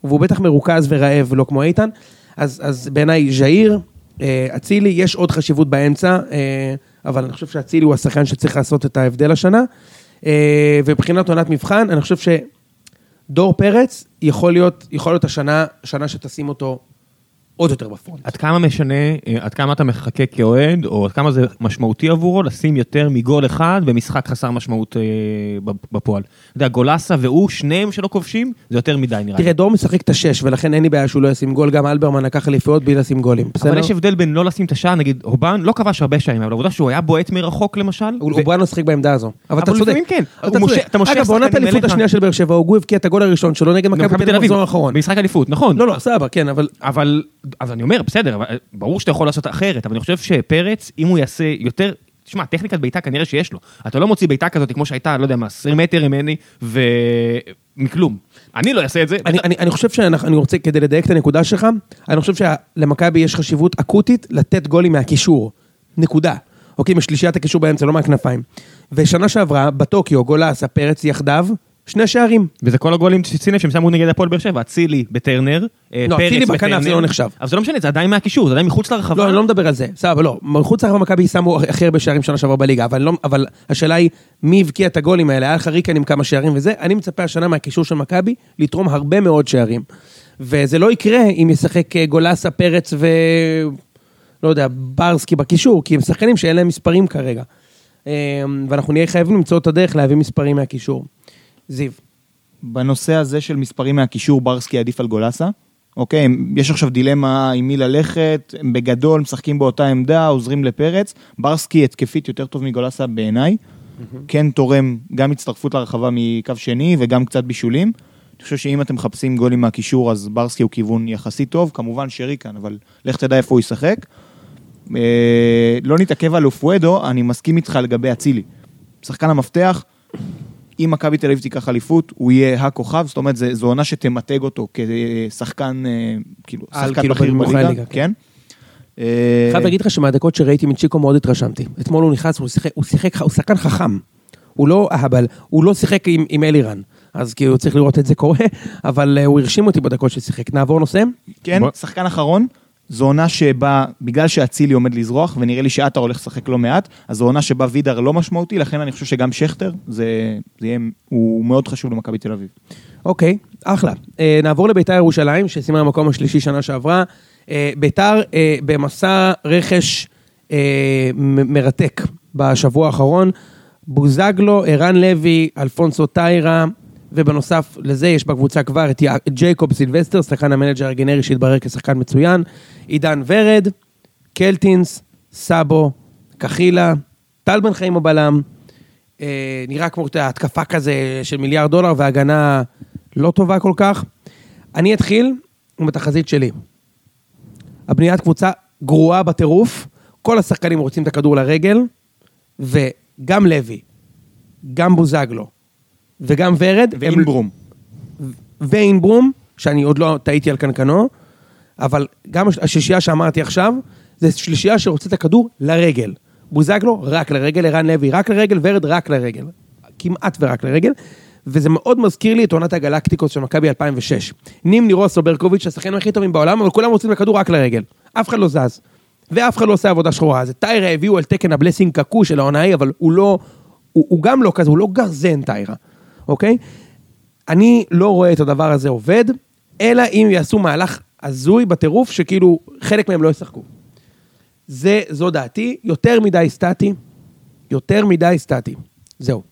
והוא בטח מרוכז ורעב, לא כמו איתן. אז, אז בעיניי ז'איר, אה, אצילי, יש עוד חשיבות באמצע, אה, אבל אני חושב שאצילי הוא השחקן שצריך לעשות את ההבדל השנה. אה, ומבחינת עונת מבחן, אני חושב שדור פרץ יכול להיות, יכול להיות השנה, שנה שתשים אותו עוד יותר בפרונט. עד כמה משנה, אה, עד כמה אתה מחכה כאוהד, או עד כמה זה משמעותי עבורו לשים יותר מגול אחד במשחק חסר משמעות אה, בפועל. אתה יודע, גולסה והוא, שניהם שלא כובשים, זה יותר מדי נראה לי. תראה, דור משחק את השש, ולכן אין לי בעיה שהוא לא ישים גול, גם אלברמן לקח אליפויות בלי לשים גולים, בסדר? אבל יש הבדל בין לא לשים את השער, נגיד, אובן לא כבש הרבה שערים, אבל העובדה שהוא היה בועט מרחוק למשל. אובן לא שיחק בעמדה הזו. אבל אתה אבל צודק. לפעמים כן. אגב, בעונת האליפות. השנייה של באר שבע, הוא הבקיע את הגול הראשון שלו נגד מכבי מכבי תל תל אביב אביב, במחזור האחרון. במשחק אליפות, נכון. לא, לא, סבבה, כן, אבל... אבל, אז אני אומר, בסדר, אבל ברור שאתה יכול לעשות אחרת, אבל אני חושב שפרץ, אם הוא יעשה יותר, תשמע, טכניקת בעיטה כנראה שיש לו. אתה לא מוציא בעיטה כזאת כמו שהייתה, לא יודע מה, 20 מטר ממני, ומכלום. אני לא אעשה את זה. אני, אני, אני חושב שאני רוצה, כדי לדייק את הנקודה שלך, אני חושב שלמכבי יש חשיבות אקוטית לתת גולים מהקישור. נקודה. אוקיי, משלישיית הקישור באמצע, לא מהכנפיים. ושנה שעברה, בטוקיו, גולסה, פרץ יחדיו, שני שערים. וזה כל הגולים ששים לב שהם שמו נגד הפועל באר שבע, אצילי בטרנר, אה, לא, פרץ אצילי בכנף בטרנר. זה לא נחשב. אבל זה לא משנה, זה עדיין מהקישור, זה עדיין מחוץ לרחבה. לא, אני לא מדבר על זה, סבבה, לא. מחוץ לרחבה מכבי שמו הכי הרבה שערים שנה שעברה בליגה, אבל, לא, אבל השאלה היא, מי הבקיע את הגולים האלה? היה לך ריקן עם כמה שערים וזה, אני מצפה השנה מהקישור של מכבי לתרום הרבה מאוד שערים. וזה לא יקרה אם ישחק אה, גולסה, פרץ ו... לא יודע, ברסקי בקישור, כי הם שחקנים שאין להם מספרים כרגע. אה, ואנחנו נהיה חייבים למצוא את הדרך להביא מספרים מהקישור. זיו. בנושא הזה של מספרים מהקישור, ברסקי עדיף על גולסה. אוקיי, יש עכשיו דילמה עם מי ללכת, הם בגדול משחקים באותה עמדה, עוזרים לפרץ. ברסקי התקפית יותר טוב מגולסה בעיניי. כן תורם גם הצטרפות לרחבה מקו שני וגם קצת בישולים. אני חושב שאם אתם מחפשים גולים מהקישור, אז ברסקי הוא כיוון יחסית טוב, כמובן שרי כאן, אבל לך תדע איפה הוא ישחק. אה, לא נתעכב על אופואדו, אני מסכים איתך לגבי אצילי. שחקן המפתח, אם מכבי תל אביב תיקח אליפות, הוא יהיה הכוכב, זאת אומרת, זה- זו עונה שתמתג אותו כשחקן, אה, כאילו, שחקן כאילו, בכיר בליגה, כן. כן. אה, חייב להגיד לך שמהדקות שראיתי מצ'יקו מאוד התרשמתי. אתמול הוא נכנס והוא שיחק, הוא שיחק, הוא שחקן חכם. הוא לא אהבל, הוא לא שיחק עם, עם אלירן. אז כאילו צריך לראות את זה קורה, אבל אה, הוא הרשים אותי בדקות ששיחק. נעבור נושא? כן, שחקן אחרון, זו עונה שבה, בגלל שאצילי עומד לזרוח, ונראה לי שעטר הולך לשחק לא מעט, אז זו עונה שבה וידר לא משמעותי, לכן אני חושב שגם שכטר, זה, זה יהיה, הוא מאוד חשוב למכבי תל אביב. אוקיי, אחלה. אה, נעבור לביתר ירושלים, שסיימה במקום השלישי שנה שעברה. אה, ביתר אה, במסע רכש מ- מרתק בשבוע האחרון. בוזגלו, ערן לוי, אלפונסו טיירה, ובנוסף לזה יש בקבוצה כבר את ג'ייקוב סילבסטר, שחקן המנג'ר הגנרי שהתברר כשחקן מצוין, עידן ורד, קלטינס, סאבו, קחילה, טל בן חיים הבלם, אה, נראה כמו התקפה כזה של מיליארד דולר והגנה לא טובה כל כך. אני אתחיל עם התחזית שלי. הבניית קבוצה גרועה בטירוף, כל השחקנים רוצים את הכדור לרגל, וגם לוי, גם בוזגלו, וגם ורד, ואינברום. ואינברום, שאני עוד לא טעיתי על קנקנו, אבל גם הש- השלישייה שאמרתי עכשיו, זה שלישייה שרוצה את הכדור לרגל. בוזגלו, רק לרגל, ערן לוי, רק לרגל, ורד, רק לרגל. כמעט ורק לרגל. וזה מאוד מזכיר לי את עונת הגלקטיקוס של מכבי 2006. נימני רוסו ברקוביץ', השחקנים הכי טובים בעולם, אבל כולם רוצים לכדור רק לרגל. אף אחד לא זז. ואף אחד לא עושה עבודה שחורה. אז את טיירה הביאו על תקן הבלסינג קקו של העונה ההיא, אבל הוא לא... הוא, הוא גם לא כזה, הוא לא גרזן טיירה, אוקיי? אני לא רואה את הדבר הזה עובד, אלא אם יעשו מהלך הזוי בטירוף, שכאילו חלק מהם לא ישחקו. זה, זו דעתי, יותר מדי סטטי, יותר מדי סטטי. זהו.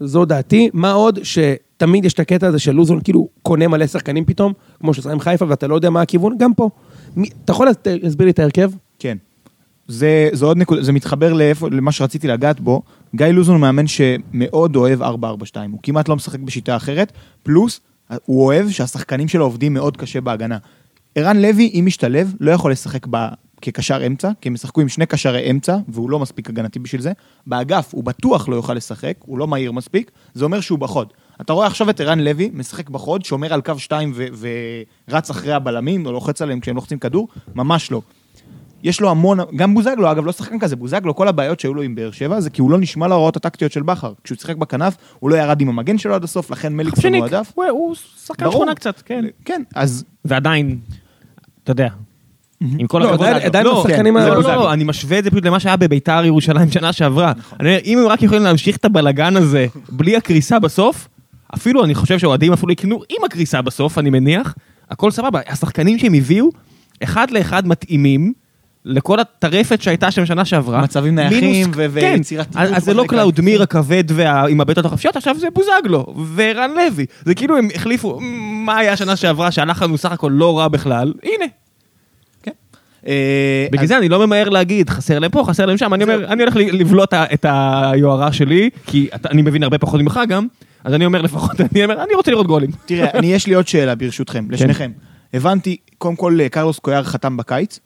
זו דעתי, מה עוד תמיד יש את הקטע הזה של לוזון כאילו קונה מלא שחקנים פתאום, כמו שעושה עם חיפה ואתה לא יודע מה הכיוון, גם פה. מי- אתה יכול להסביר לי את ההרכב? כן. זה, זה עוד נקודה, זה מתחבר לאיפה, למה שרציתי לגעת בו. גיא לוזון הוא מאמן שמאוד אוהב 4-4-2, הוא כמעט לא משחק בשיטה אחרת, פלוס הוא אוהב שהשחקנים שלו עובדים מאוד קשה בהגנה. ערן לוי, אם משתלב, לא יכול לשחק ב... כקשר אמצע, כי הם ישחקו עם שני קשרי אמצע, והוא לא מספיק הגנתי בשביל זה. באגף הוא בטוח לא יוכל לשחק, הוא לא מהיר מספיק, זה אומר שהוא בחוד. אתה רואה עכשיו את ערן לוי, משחק בחוד, שומר על קו 2 ו- ורץ אחרי הבלמים, או לוחץ עליהם כשהם לוחצים כדור, ממש לא. יש לו המון, גם בוזגלו, אגב, לא שחקן כזה, בוזגלו, כל הבעיות שהיו לו עם באר שבע, זה כי הוא לא נשמע להוראות הטקטיות של בכר. כשהוא שיחק בכנף, הוא לא ירד עם המגן שלו עד הסוף, לכן מליקסון שניק, הוא הדף. הוא- הוא שחקן. שכונה קצת, כן. כן, אז ועדיין, אתה יודע, עם כל לא, הכבוד... לא, עדיין לא, בשחקנים לא, ה- לא, בוזגלו. לא, אני משווה את זה פשוט למה שהיה בביתר ירושלים שנה שעברה. אני אומר, אם הם רק יכולים להמשיך את הבלגן הזה בלי הקריסה בסוף, אפילו אני חושב שהאוהדים אפילו יקנו עם הקריסה בסוף, אני מניח, הכל סבבה. השחקנים שהם הביאו, אחד לאחד מתאימים. לכל הטרפת שהייתה שם שנה שעברה. מצבים נייחים כן, ויצירתיות אז אז זה לא קלאודמיר הכבד עם הבעיטות החופשיות, עכשיו זה בוזגלו ורן לוי. זה כאילו הם החליפו, מה היה שנה שעברה שהלך לנו סך הכל לא רע בכלל, הנה. אה, בגלל אז- זה אני לא ממהר להגיד, חסר להם פה, חסר להם שם, אני אומר, אני הולך לבלוט את היוהרה שלי, כי אני מבין הרבה פחות ממך גם, אז אני אומר לפחות, אני אומר, אני רוצה לראות גולים. תראה, אני, יש לי עוד שאלה ברשותכם, כן. לשניכם. הבנתי, קודם כל, אה, קרלוס קויאר חתם בקיץ,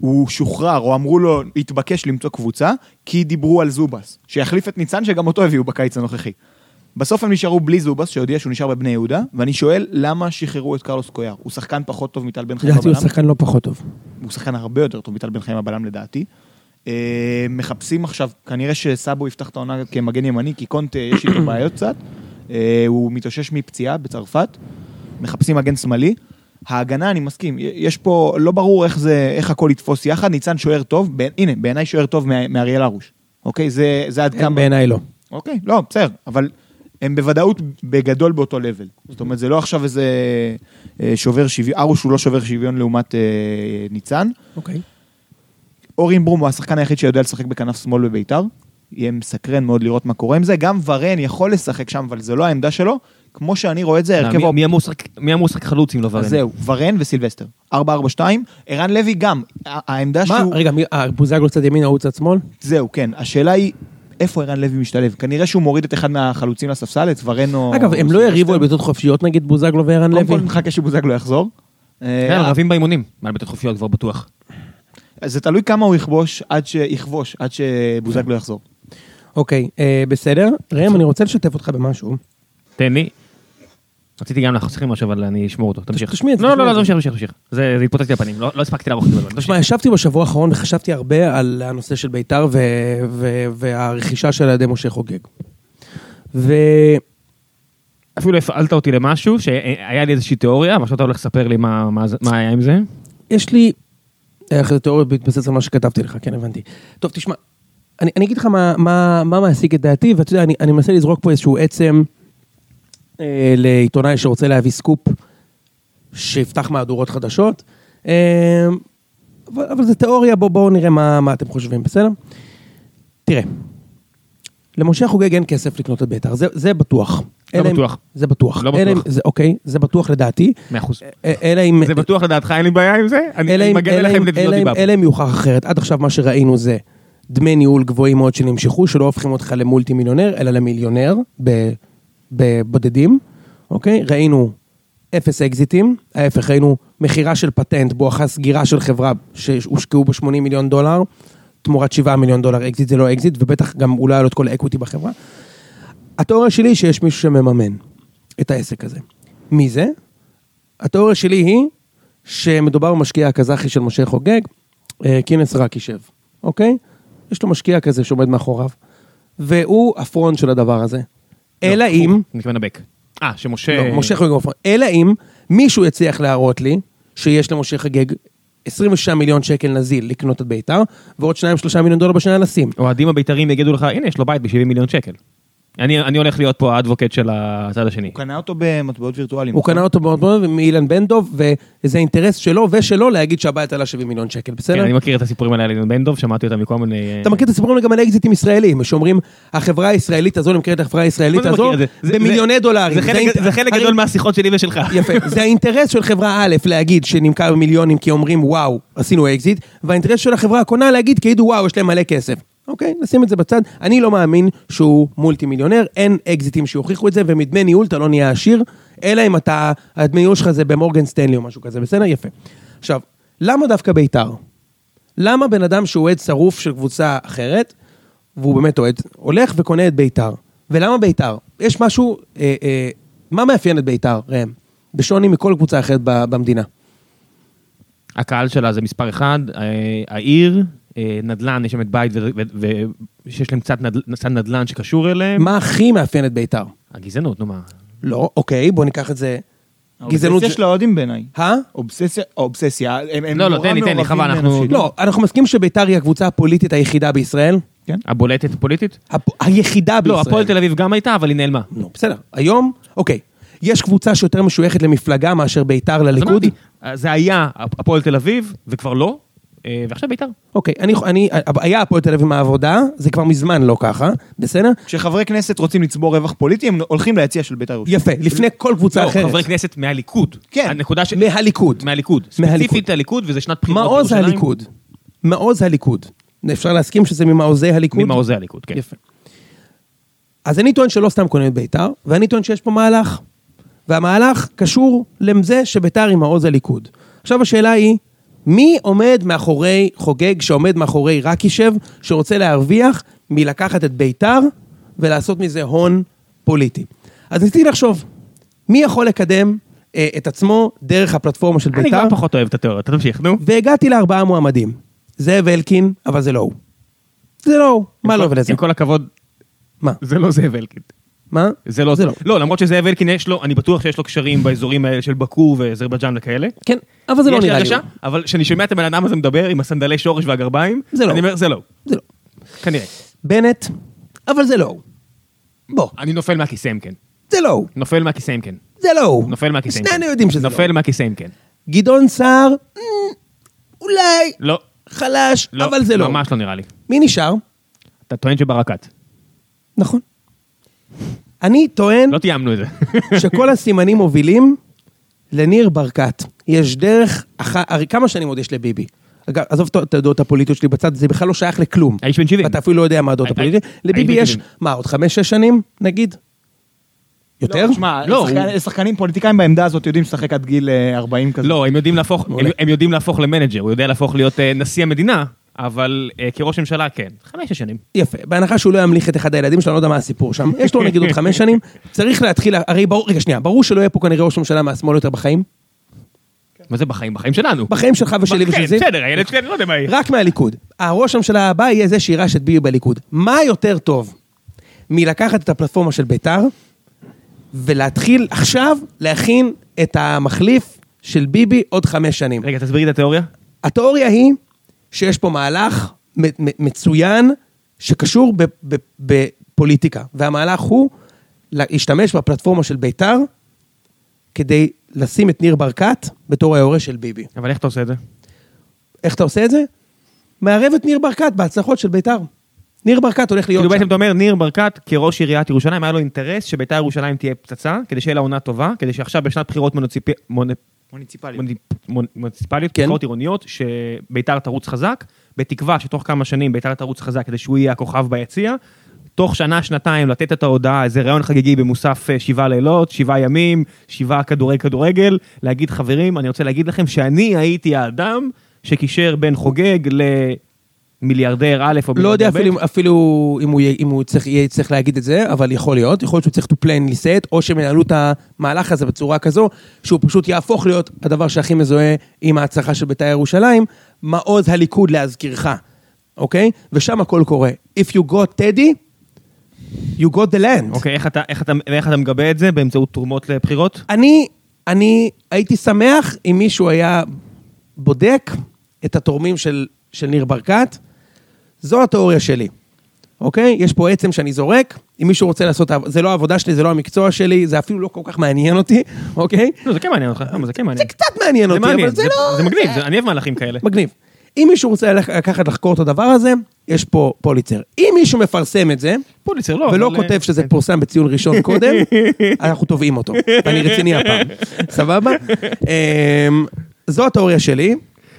הוא שוחרר, או אמרו לו, התבקש למצוא קבוצה, כי דיברו על זובס, שיחליף את ניצן, שגם אותו הביאו בקיץ הנוכחי. בסוף הם נשארו בלי זובס, שהודיע שהוא נשאר בבני יהודה, ואני שואל, למה שחררו את קרלוס קויאר? הוא שחקן פחות טוב מטל בן חיים לדעתי הוא הבלם? שחקן לא פחות טוב. הוא שחקן הרבה יותר טוב מטל בן חיים הבלם לדעתי. אה, מחפשים עכשיו, כנראה שסאבו יפתח את העונה כמגן ימני, כי קונטה יש איתו בעיות קצת. אה, הוא מתאושש מפציעה בצרפת. מחפשים מגן שמאלי. ההגנה, אני מסכים, יש פה, לא ברור איך זה, איך הכל יתפוס יחד. ניצן שוער טוב, ב, הנה, בעיניי שוער טוב מא- מאריאל הרוש. אוקיי? זה, זה עד כמה... בעיניי לא. אוקיי, לא, בסדר, אבל הם בוודאות בגדול באותו לבל. זאת אומרת, זה לא עכשיו איזה אה, שובר שוויון, ארוש הוא לא שובר שוויון לעומת אה, ניצן. אוקיי. אורין ברום הוא השחקן היחיד שיודע לשחק בכנף שמאל בביתר. יהיה מסקרן מאוד לראות מה קורה עם זה. גם ורן יכול לשחק שם, אבל זה לא העמדה שלו. כמו שאני רואה את זה, הרכב... מי- מי אמור לשחק- מי אמור לשחק חלוץ אם לא ורן? זהו, ורן וסילבסטר. 4-4-2. ערן לוי גם. העמדה מה, שהוא... רגע, מי- אה, בוזגלו צד ימין, ההוא צד שמאל? זהו, כן. השאלה היא, איפה ערן לוי משתלב? כנראה שהוא מוריד את אחד מהחלוצים לספסל, את ורן או... אגב, הם לא. יריבו על בעיטות חופשיות נגיד בוזגלו וערן קודם לוי? כל נחכה שבוזגלו יחזור. אה, כן, רבים באימונים, מעל בעיטות חופשיות כבר בטוח. אז זה תלוי כמה הוא יכבוש עד שיכבוש, עד שבוזגלו יחזור. אוקיי, אה, בסדר. ראם, אני רוצה לשתף אותך במשהו. תן לי. רציתי גם לחסוך עם משהו, אבל אני אשמור אותו. תמשיך. תשמיע את זה, לא, לא, לא, זה. תמשיך, תמשיך, תמשיך. זה התפוצץ לי הפנים, לא לא הספקתי לערוך את זה. תשמע, ישבתי בשבוע האחרון וחשבתי הרבה על הנושא של בית"ר והרכישה של ידי משה חוגג. ו- אפילו הפעלת אותי למשהו, שהיה לי איזושהי תיאוריה, ועכשיו אתה הולך לספר לי מה מה זה- מה היה עם זה. יש לי, איך זה תיאוריה בהתבסס על מה שכתבתי לך, כן, הבנתי. טוב, תשמע, אני, אני אגיד לך מה, מה, מה מעסיק את דעתי, ואתה יודע, אני, אני מנסה לזרוק פה איזשהו עצם לעיתונאי שרוצה להביא סקופ שיפתח מהדורות חדשות, אה, אבל, אבל זה תיאוריה, בואו בוא נראה מה, מה אתם חושבים, בסדר? תראה, למשה חוגג אין כסף לקנות את בית"ר, זה, זה בטוח. לא אם- בטוח. זה בטוח. לא בטוח. זה, אוקיי, זה בטוח לדעתי. מאה אחוז. אה, אלא אם... זה בטוח לדעתך, אין לי בעיה עם זה? אני אם- מגן אלא אם- דיבה. אלא אם יוכח אחרת. עד עכשיו מה שראינו זה דמי ניהול גבוהים מאוד שנמשכו, שלא הופכים אותך למולטי מיליונר, אלא למיליונר ב- בבודדים, אוקיי? ראינו אפס אקזיטים, ההפך, ראינו מכירה של פטנט בואכה סגירה של חברה שהושקעו ב 80 מיליון דולר, תמורת 7 מיליון דולר אקזיט זה לא אקזיט, ובטח גם אולי היה לו את כל ה equity בחברה. התיאוריה שלי היא שיש מישהו שמממן את העסק הזה. מי זה? התיאוריה שלי היא שמדובר במשקיע הקזחי של משה חוגג, אה, קינס רקישב, אוקיי? יש לו משקיע כזה שעומד מאחוריו, והוא הפרונט של הדבר הזה. אלא אם, אני מתכוון לבק. אה, שמשה... לא, משה חוגג הפרונט, אלא אם מישהו יצליח להראות לי שיש למשה חוגג 26 מיליון שקל נזיל לקנות את בית"ר, ועוד 2-3 מיליון דולר בשנה לשים. אוהדים הבית"רים יגידו לך, הנה, יש לו בית ב-70 מיליון שקל. אני אני הולך להיות פה האדבוקט של הצד השני. הוא קנה אותו במטבעות וירטואליים. הוא קנה אותו מאוד מאילן בן דב, וזה אינטרס שלו ושלא להגיד שהבית עלה 70 מיליון שקל, כן, בסדר? אני מכיר את הסיפורים האלה על אילן בן דב, שמעתי אותם מכל מיני... אה, אתה מכיר את הסיפורים גם על אקזיטים ישראלים, שאומרים, החברה הישראלית הזו נמכרת לחברה הישראלית הזו במיליוני דולרים. זה חלק- גדול מהשיחות שלי ושלך. יפה, זה האינטרס של חברה א' להגיד שנמכר במיליונים כי אומרים וואו, עשינו אקזיט, והאינטרס של החברה הקונה להגיד כאילו וואו, יש להם מלא כסף. אוקיי, נשים את זה בצד. אני לא מאמין שהוא מולטי מיליונר, אין אקזיטים שיוכיחו את זה, ומדמי ניהול אתה לא נהיה עשיר, אלא אם אתה, הדמי ניהול שלך זה במורגן סטנלי או משהו כזה, בסדר? יפה. עכשיו, למה דווקא בית"ר? למה בן אדם שהוא אוהד שרוף של קבוצה אחרת, והוא באמת אוהד, הולך וקונה את בית"ר? ולמה בית"ר? יש משהו, אה, אה, מה מאפיין את בית"ר, ראם? בשוני מכל קבוצה אחרת במדינה. הקהל שלה זה מספר אחד, אה, העיר, נדל"ן, יש שם את בית ושיש להם קצת נדל- קצת נדל"ן שקשור אליהם. מה הכי מאפיין את בית"ר? הגזענות, נו מה. לא, אוקיי, בוא ניקח את זה. גזענות... של האוהדים בעיניי. אה? אובססיה, אובססיה, הם הם לא, לא, תן לי, תן לי, חבל, אנחנו-. לא, אנחנו מסכימים שבית"ר היא הקבוצה הפוליטית היחידה בישראל? הבולטת פוליטית? הפ... היחידה בישראל. לא, הפועל תל אביב גם הייתה, אבל היא נעלמה. נו, בסדר. היום, אוקיי. יש קבוצה שיותר משויכת למפלגה מאשר בית"ר לליכוד? זה היה הפועל תל אביב, וכבר לא, אה, ועכשיו בית"ר. אוקיי, אני, אני, היה הפועל תל אביב מהעבודה, זה כבר מזמן לא ככה, בסדר? כשחברי כנסת רוצים לצבור רווח פוליטי, הם הולכים ליציע של בית"ר ירושלים. יפה, לפני כל קבוצה לא, אחרת. חברי כנסת מהליכוד. כן. הנקודה ש... מהליכוד. מהליכוד. ספציפית הליכוד, וזה שנת בחירות מעוז. הליכוד. מעוז הליכוד. אפשר להסכים שזה ממעוזי הליכוד? ממעוזי הליכוד, כן. יפה. אז אני טוען שלא סתם קונים את בית"ר, ואני טוען שיש פה מהלך. והמהלך קשור לזה שבית"ר היא מעוז הליכוד. עכשיו השאלה היא, מי עומד מאחורי חוגג שעומד מאחורי רקישב, שרוצה להרוויח מלקחת את בית"ר ולעשות מזה הון פוליטי. אז ניסיתי לחשוב, מי יכול לקדם אה, את עצמו דרך הפלטפורמה של אני בית"ר? כבר פחות אוהב את התיאוריה, אתה תמשיך, נו. והגעתי לארבעה מועמדים. זאב אלקין, אבל זה לא הוא. זה לא הוא, מה לא ולזה? עם כל הכבוד, מה? זה לא זאב אלקין. מה? זה לא זה. לא. לא, למרות שזאב אלקין יש לו, אני בטוח שיש לו קשרים באזורים האלה של באקו ואזרבייג'אן וכאלה. כן, אבל זה לא נראה לי. אבל כשאני שומע את הבן אדם הזה מדבר עם הסנדלי שורש והגרביים, זה לא. אני אומר, זה לא. זה לא. כנראה. בנט, אבל זה לא. בוא, אני נופל מהכיסא אם כן. זה לא. נופל מהכיסא אם כן. זה לא. נופל מהכיסא אם כן. שנינו יודעים שזה לא. נופל מהכיסא אם כן. גדעון סער, אמ, אולי לא. חלש, לא. אבל זה לא. ממש לא נראה לי. מי נשאר? אתה טוען שברקת. נכון. אני טוען לא תיאמנו את זה. שכל הסימנים מובילים לניר ברקת. יש דרך, אח... הרי כמה שנים עוד יש לביבי? אגב, עזוב את- הדעות הפוליטיות שלי בצד, זה בכלל לא שייך לכלום. האיש בן 70. ואתה אפילו לא יודע מה הדעות הפוליטיות. לביבי יש, 70. מה, עוד חמש-שש שנים, נגיד? יותר? לא, תשמע, לא, שחקן- הוא- שחקנים פוליטיקאים בעמדה הזאת יודעים לשחק עד גיל אה, 40 כזה. לא, הם יודעים להפוך, הם. הם יודעים להפוך למנג'ר, הוא יודע להפוך להיות אה, נשיא המדינה, אבל אה, כראש ממשלה כן. חמש-שש שנים. יפה, בהנחה שהוא לא ימליך את אחד הילדים שלו, אני לא יודע מה הסיפור שם. יש לו נגיד עוד חמש שנים, צריך להתחיל, הרי ברור, רגע שנייה, ברור שלא יהיה פה כנראה ראש ממשלה מהשמאל יותר בחיים. מה זה בחיים? בחיים שלנו. בחיים שלך ושלי כן, ושל זיו. בסדר, הילד שלי, אני לא יודע מה יהיה. רק מהליכוד. הראש הממשלה הבא יהיה זה שירש את ביבי בליכוד. מה יותר טוב מלקחת את הפלטפורמה של בית"ר ולהתחיל עכשיו להכין את המחליף של ביבי עוד חמש שנים. רגע, תסבירי את התיאוריה. התיאוריה היא שיש פה מהלך מצוין שקשור בפוליטיקה, והמהלך הוא להשתמש בפלטפורמה של בית"ר כדי לשים את ניר ברקת בתור היורש של ביבי. אבל איך אתה עושה את זה? איך אתה עושה את זה? מערב את ניר ברקת בהצלחות של בית"ר. ניר ברקת הולך להיות כאילו שם. בעצם אתה אומר, ניר ברקת כראש עיריית ירושלים, היה לו אינטרס שביתר ירושלים תהיה פצצה, כדי שיהיה לה עונה טובה, כדי שעכשיו בשנת בחירות מוניציפ... מונ... מוניציפלי. מוניפ- מונ- מוניציפליות, כן. בחירות עירוניות, שביתר תרוץ חזק, בתקווה שתוך כמה שנים ביתר תרוץ חזק כדי שהוא יהיה הכוכב ביציע, תוך שנה, שנתיים לתת את ההודעה, איזה ראיון חגיגי במוסף אה, שבעה לילות, שבעה ימים, שבעה כדורי כדורגל, להגיד חברים, אני רוצה להגיד לכם שאני הייתי האדם שקישר בין חוגג למיליארדר א' או לא יודע מיליארדר ב'. אפילו, אפילו אם הוא, אם הוא צריך, יהיה צריך להגיד את זה, אבל יכול להיות. יכול להיות שהוא צריך to plan set, או שהם ינהלו את המהלך הזה בצורה כזו, שהוא פשוט יהפוך להיות הדבר שהכי מזוהה עם ההצלחה של בית"ר ירושלים, מעוז הליכוד להזכירך, אוקיי? ושם הכל קורה. If you got Teddy, you got the land. אוקיי, איך אתה, איך, אתה, איך אתה מגבה את זה? באמצעות תרומות לבחירות? אני, אני הייתי שמח אם מישהו היה בודק את התורמים של, של ניר ברקת. זו התיאוריה שלי. אוקיי? יש פה עצם שאני זורק, אם מישהו רוצה לעשות, זה לא העבודה שלי, זה לא המקצוע שלי, זה אפילו לא כל כך מעניין אותי, אוקיי? לא, זה כן מעניין אותך, זה כן זה מעניין. קצת מעניין זה אותי, אבל זה זה- לא... זה מגניב, זה- אני אוהב מהלכים כאלה. מגניב. אם מישהו רוצה לקחת לחקור את הדבר הזה, יש פה פוליצר. אם מישהו מפרסם את זה, פוליצר לא, ולא אבל, כותב אה, שזה כן. פורסם בציון ראשון קודם, אנחנו תובעים אותו. אני רציני הפעם. סבבה? אמ, זו התיאוריה שלי.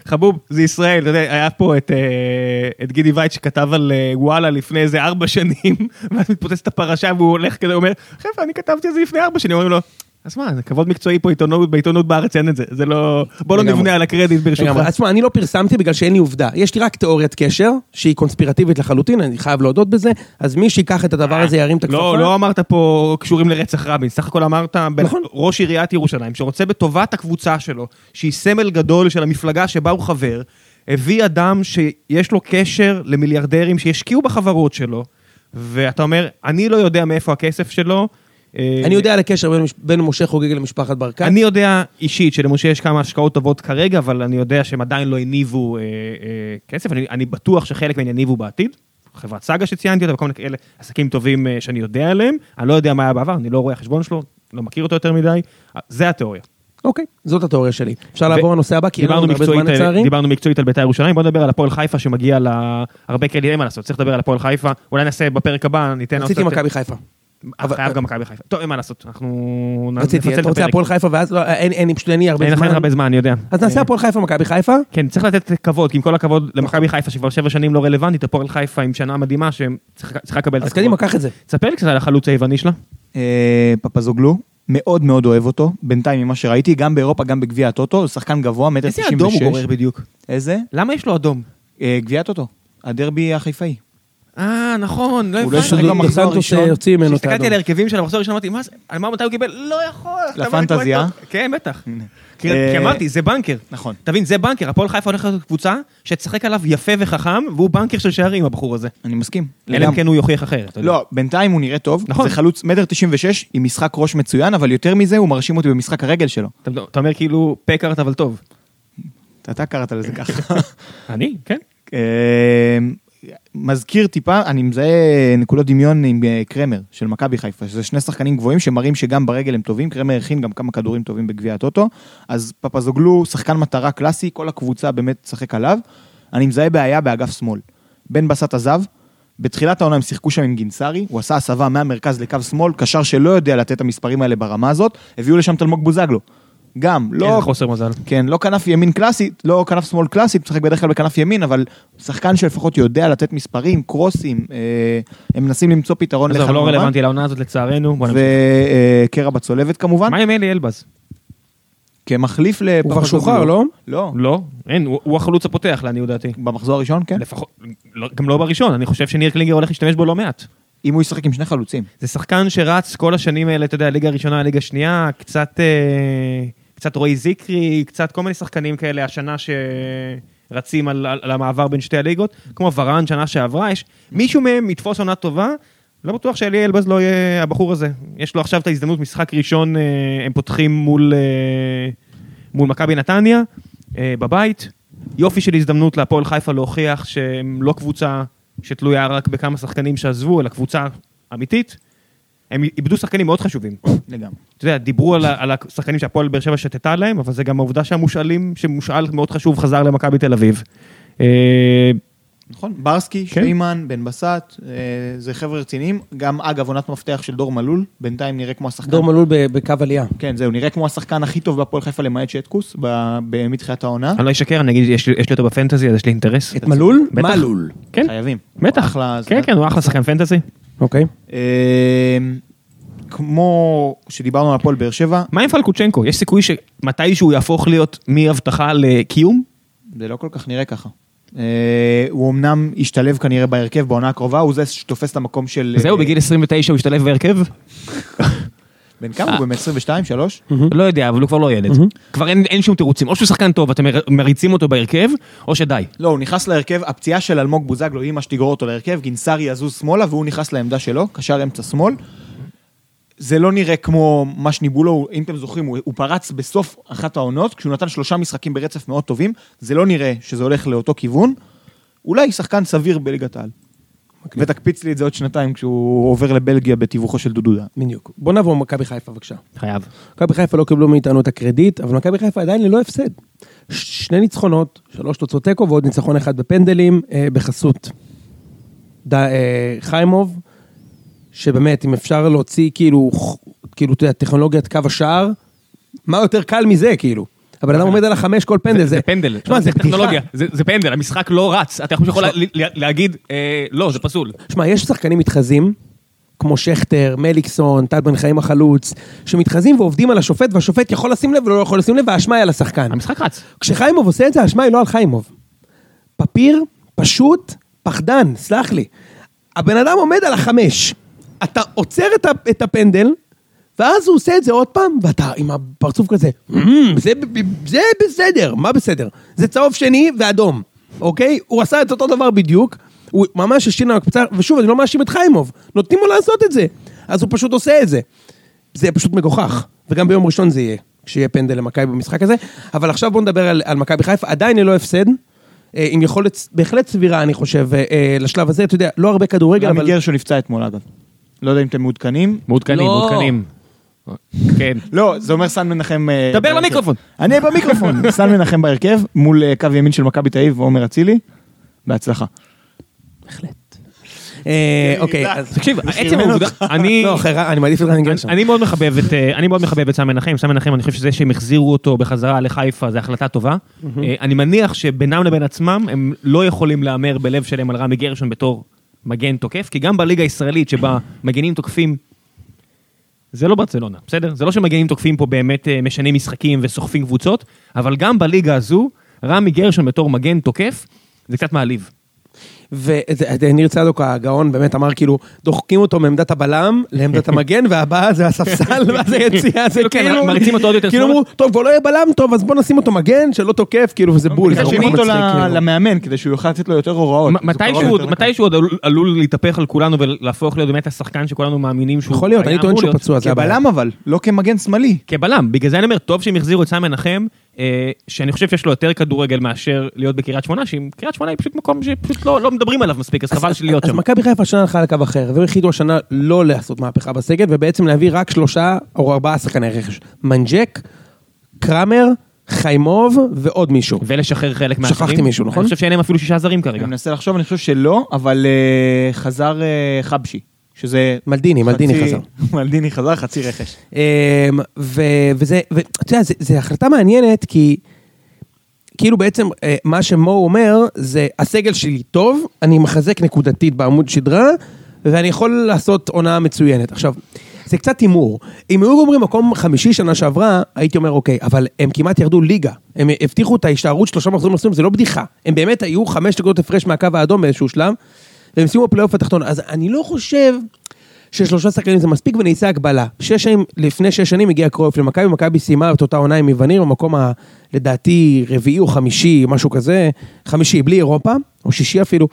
חבוב, זה ישראל, אתה יודע, היה פה את, אה, את גידי וייט שכתב על אה, וואלה לפני איזה ארבע שנים, ואז מתפוצץ את הפרשה והוא הולך כזה, אומר, חבר'ה, אני כתבתי את זה לפני ארבע שנים, אומרים לו, אז מה, זה כבוד מקצועי פה עיתונות, בעיתונות בארץ אין את זה, זה לא, בוא לא. נבנה על הקרדיט ברשותך. אז תשמע, אני לא פרסמתי בגלל שאין לי עובדה. יש לי רק תיאוריית קשר, שהיא קונספירטיבית לחלוטין, אני חייב להודות בזה, אז מי שייקח את הדבר הזה ירים את הכפפה. לא, לא אמרת פה קשורים לרצח רבין, סך הכל אמרת, נכון. ראש עיריית ירושלים, שרוצה בטובת הקבוצה שלו, שהיא סמל גדול של המפלגה שבה הוא חבר, הביא אדם שיש לו קשר למיליארדרים שהשקיעו בחברות שלו, ואתה אומר, אני לא יודע מאיפה הכסף שלו. אה, אני יודע על הקשר בין, בין משה חוגג למשפחת ברקת. אני יודע אישית שלמשה יש כמה השקעות טובות כרגע, אבל אני יודע שהם עדיין לא הניבו אה, אה, כסף, אני, אני בטוח שחלק מהם יניבו בעתיד. חברת סאגה שציינתי אותה וכל מיני כאלה עסקים טובים אה, שאני יודע עליהם, אני לא יודע מה היה בעבר, אני לא רואה החשבון שלו, לא מכיר אותו יותר מדי, זה התיאוריה. אוקיי, זאת התיאוריה שלי. אפשר לעבור לנושא הבא, כי אין לנו הרבה זמן לצערי. דיברנו מקצועית על בית"ר ירושלים, בוא נדבר על הפועל חיפה שמגיע להרבה כאלה, אין מה לעשות, צריך לדבר על הפועל חיפה, אולי נעשה בפרק הבא, ניתן... רציתי מכבי חיפה. אבל- חייב גם מכבי חיפה. טוב, אין מה לעשות, אנחנו נ- רציתי, נפצל אתה רוצה את הפרק. הפועל חיפה ואז לא, אין, אין, פשוט אין לי הרבה אין לך זמן. הרבה זמן, אני יודע. אז נעשה הפועל חיפה מכבי חיפה. כן, צריך לתת כבוד, כי עם כל הכבוד למכבי חיפה, שכבר שבע שנים לא רלוונטית, הפועל חיפה עם שנה מדהימה, שצריכה לקבל את אז קדימה, קח את זה. תספר לי קצת על החלוץ היווני שלה. אה, פפזוגלו, מאוד מאוד אוהב אותו, בינתיים ממה שראיתי, גם באירופה, גם בגביע הטוטו, הוא שחקן גבוה, מטר איזה תשעים אדום הוא. גורר בדיוק? איזה? למה יש לו אדום? אה, גביע הטוטו, הדרבי החיפאי. אה, נכון, לא הוא לא הבנתי. שודד במחזור סנטוס הראשון. יוציא ממנו את כשהסתכלתי האדום. על ההרכבים של המחזור הראשון, אמרתי, מה זה, על מה מתי הוא קיבל? לא יכול. לפנטזיה? כן, בטח. כי אה, כי אמרתי, זה בנקר. נכון. תבין, זה בנקר, הפועל חיפה הולכת להיות קבוצה שתשחק עליו יפה וחכם, והוא בנקר של שערים, הבחור הזה. אני מסכים. אלא אם. כן הוא יוכיח אחרת. לא, בינתיים הוא נראה טוב. נכון. זה חלוץ מטר תשעים ושש עם משחק ראש מצוין, אבל יותר מזה הוא מרשים אותי במשחק הרגל שלו. אתה- אתה אומר כאילו, פקארט אבל טוב. אתה קראת לזה ככה. אני? כן. מזכיר טיפה, אני מזהה נקודות דמיון עם אה, קרמר של מכבי חיפה, שזה שני שחקנים גבוהים שמראים שגם ברגל הם טובים, קרמר הכין גם כמה כדורים טובים בגביע הטוטו, אז פפזוגלו שחקן מטרה קלאסי, כל הקבוצה באמת תשחק עליו. אני מזהה בעיה באגף שמאל. בן בסט עזב, בתחילת העונה הם שיחקו שם עם גינסארי, הוא עשה הסבה מהמרכז לקו שמאל, קשר שלא יודע לתת את המספרים האלה ברמה הזאת, הביאו לשם תלמוג בוזגלו. גם, לא... איזה חוסר מזל. כן, לא כנף ימין קלאסית, לא כנף שמאל קלאסית, משחק בדרך כלל בכנף ימין, אבל שחקן שלפחות יודע לתת מספרים, קרוסים, אה, הם מנסים למצוא פתרון עזוב, לא לחלומה, רלוונטי לעונה הזאת לצערנו. וקרע בצולבת כמובן, מה עם אלי אלבז? כמחליף הוא כבר. שוחרר, לא? לא, לא, אין, הוא הוא החלוץ הפותח לעניות דעתי. במחזור הראשון, כן. לפחות, לא- גם לא בראשון, אני חושב שניר קלינגר הולך להשתמש בו לא מעט. אם הוא ישחק עם שני חלוצים. זה שחקן שרץ כל השנים האלה, אתה יודע, ליגה ראשונה, ליגה שנייה, קצת, אה, קצת רועי זיקרי, קצת כל מיני שחקנים כאלה השנה שרצים על, על, על המעבר בין שתי הליגות, כמו ורן שנה שעברה, יש מישהו מהם יתפוס עונה טובה, לא בטוח שאלי אלבז לא יהיה הבחור הזה. יש לו עכשיו את ההזדמנות, משחק ראשון, אה, הם פותחים מול, אה, מול מכבי נתניה, אה, בבית. יופי של הזדמנות להפועל חיפה להוכיח שהם לא קבוצה שתלויה רק בכמה שחקנים שעזבו, אלא קבוצה אמיתית. הם איבדו שחקנים מאוד חשובים. לגמרי. אתה יודע, דיברו על, על השחקנים שהפועל באר שבע שתתה להם, אבל זה גם העובדה שהמושאלים, שמושאל מאוד חשוב, חזר למכבי תל אביב. אה, נכון, ברסקי, כן. שיימן, בן בסט, אה, זה חבר'ה רציניים. גם אגב עונת מפתח של דור מלול, בינתיים נראה כמו השחקן. דור מלול בקו עלייה. כן, זהו, נראה כמו השחקן הכי טוב בהפועל חיפה למעט שטקוס, מתחילת העונה. אני לא אשקר, אני אגיד, יש לי יש לי אותו בפנטזי, אז יש לי אינטרס. את מלול? בטח. מלול. כן, חייבים. בטח. כן, כן, הוא אחלה שחקן פנטזי. אוקיי. אה, כמו שדיברנו על הפועל באר שבע, מה עם פלקוצ'נקו? יש סיכוי שמתישהו יהפוך להיות מהבטחה לקיום? זה לא כל כך נראה ככה. אה, הוא אמנם ישתלב כנראה בהרכב בעונה הקרובה, הוא זה שתופס את המקום של... זהו, אה, בגיל 29 הוא השתלב בהרכב? בן כמה הוא? באמת 22, 3? לא יודע, אבל הוא כבר לא ילד. כבר אין אין שום תירוצים. או שהוא שחקן טוב, אתם מר- מריצים אותו בהרכב, או שדי. לא, הוא נכנס להרכב, הפציעה של אלמוג בוזגלו מה שתגרור אותו להרכב, גינסארי יזוז שמאלה והוא נכנס לעמדה שלו, קשר אמצע שמאל. זה לא נראה כמו מה שניבאו לו, אם אתם זוכרים, הוא, הוא פרץ בסוף אחת העונות, כשהוא נתן שלושה משחקים ברצף מאוד טובים, זה לא נראה שזה הולך לאותו כיוון. אולי שחקן סביר בליגת העל. ותקפיץ לי את זה עוד שנתיים כשהוא עובר לבלגיה בתיווכו של דודו דן. בדיוק. בוא נעבור מכבי חיפה בבקשה. חייב. מכבי חיפה לא קיבלו מאיתנו את הקרדיט, אבל מכבי חיפה עדיין ללא הפסד. ש- שני ניצחונות, שלוש תוצאות תיקו ועוד ניצחון אחד בפנדלים, אה, בחסות ד, אה, חיימוב, שבאמת, אם אפשר להוציא כאילו, כאילו, אתה יודע, טכנולוגיית קו השער, מה יותר קל מזה, כאילו? הבן אדם עומד על החמש כל פנדל, זה פנדל, שמע, זה בדיחה. טכנולוגיה, זה פנדל, המשחק לא רץ, אתה יכול לה- לה- להגיד, אה, לא, זה פסול. שמע, יש שחקנים מתחזים, כמו שכטר, מליקסון, טל בן חיים החלוץ, שמתחזים ועובדים על השופט, והשופט יכול לשים לב ולא יכול לשים לב, והאשמה היא על השחקן. המשחק רץ. כשחיימוב עושה את זה, האשמה היא לא על חיימוב. פפיר, פשוט, פחדן, סלח לי. הבן אדם עומד על החמש. אתה עוצר את הפנדל, ואז הוא עושה את זה עוד פעם, ואתה עם הפרצוף כזה, "אמ, זה, ב- זה בסדר, מה בסדר? זה צהוב שני ואדום, אוקיי? הוא עשה את אותו דבר בדיוק, הוא ממש השתין על הקבוצה, ושוב, אני לא מאשים את חיימוב, נותנים לו לעשות את זה, אז הוא פשוט עושה את זה. זה פשוט מגוחך, וגם ביום ראשון זה יהיה, כשיהיה פנדל למכבי במשחק הזה, אבל עכשיו בואו נדבר על, על מכבי חיפה, עדיין ללא הפסד, אה, עם יכולת בהחלט סבירה, אני חושב, אה, אה, לשלב הזה, אתה יודע, לא הרבה כדורגל, רמי אבל... גרשון נפצע אתמול אגב. לא יודע אם אתם מעודכנים. מעודכנים, לא. מעודכנים. כן. לא, זה אומר סן מנחם... אה, דבר. למיקרופון. אני במיקרופון. סן מנחם בהרכב, מול אה, קו ימין של מכבי תל אביב ועומר אצילי. בהצלחה. אה, אוקיי, אז... תקשיב, עצם העובדה, אני... לא, אחרי רן- אני מעדיף את גרשון. אני מאוד מחבב את, אני מאוד מחבב את סם מנחם, סם מנחם, אני חושב שזה שהם החזירו אותו בחזרה לחיפה זה החלטה טובה. אני מניח שבינם לבין עצמם הם לא יכולים להמר בלב שלם על רמי גרשון בתור מגן תוקף, כי גם בליגה הישראלית שבה מגנים תוקפים, זה לא ברצלונה, בסדר? זה לא שמגנים תוקפים פה באמת אה, משנים משחקים וסוחפים קבוצות, אבל גם בליגה הזו, רמי גרשון בתור מגן תוקף, זה קצת מעליב. וניר צדוק הגאון באמת אמר כאילו, דוחקים אותו מעמדת הבלם לעמדת המגן, והבא זה הספסל, ואז היציאה, זה כאילו, כן, כאילו... מריצים אותו עוד יותר כאילו. אמרו, טוב, כבר לא יהיה בלם, טוב, אז בוא נשים אותו מגן, שלא תוקף, כאילו, וזה בול. זה שני אותו כאילו. למאמן, כדי שהוא יוכל לתת לו יותר הוראות. מ- זה קרוב מתישהו יותר לקהל. מתישהו עוד עלול- להתהפך על כולנו ולהפוך להיות באמת השחקן שכולנו מאמינים שהוא יכול להיות, אני טוען שהוא. פצוע, זה הבעיה. כבלם אבל, לא כמגן שמאלי. כבלם, בגלל זה אני אומר, טוב שהם החזירו את סם מנחם, שאני חושב שיש לו יותר כדורגל מאשר להיות בקריית שמונה, שאם קריית שמונה היא פשוט מקום שפשוט לא לא מדברים עליו מספיק, אז חבל להיות אז שם. מכבי חיפה השנה הלכה על קו אחר, והם החליטו השנה לא לעשות מהפכה בסגל, ובעצם להביא רק שלושה או ארבעה שחקני רכש. מנג'ק, קראמר, חיימוב ועוד מישהו. ולשחרר חלק מהאחרים. שכחתי מישהו, נכון? אני חושב שאין להם אפילו שישה זרים כרגע. אני מנסה לחשוב, אני חושב שלא, אבל אה, חזר אה, חבשי. שזה... מלדיני, מלדיני חצי- חזר. מלדיני חזר, חצי רכש. אמ, ו- וזה, ואתה יודע, זו החלטה מעניינת, כי כאילו בעצם אה, מה שמו אומר, זה הסגל שלי טוב, אני מחזק נקודתית בעמוד שדרה, ואני יכול לעשות הונאה מצוינת. עכשיו, זה קצת הימור. אם היו אומרים מקום חמישי שנה שעברה, הייתי אומר אוקיי, אבל הם כמעט ירדו ליגה. הם הבטיחו את ההשתערות שלושה מחזורים נוספים, זה לא בדיחה. הם באמת היו חמש נקודות הפרש מהקו האדום באיזשהו שלב, והם סיימו בפלייאוף התחתון. אז אני לא חושב ששלושה שחקנים זה מספיק ונעשה הגבלה. שש שנים, לפני שש שנים הגיע קרויף למכבי, מכבי סיימה את אותה עונה עם איווניר, במקום ה... לדעתי רביעי או חמישי, משהו כזה, חמישי, בלי אירופה, או שישי אפילו.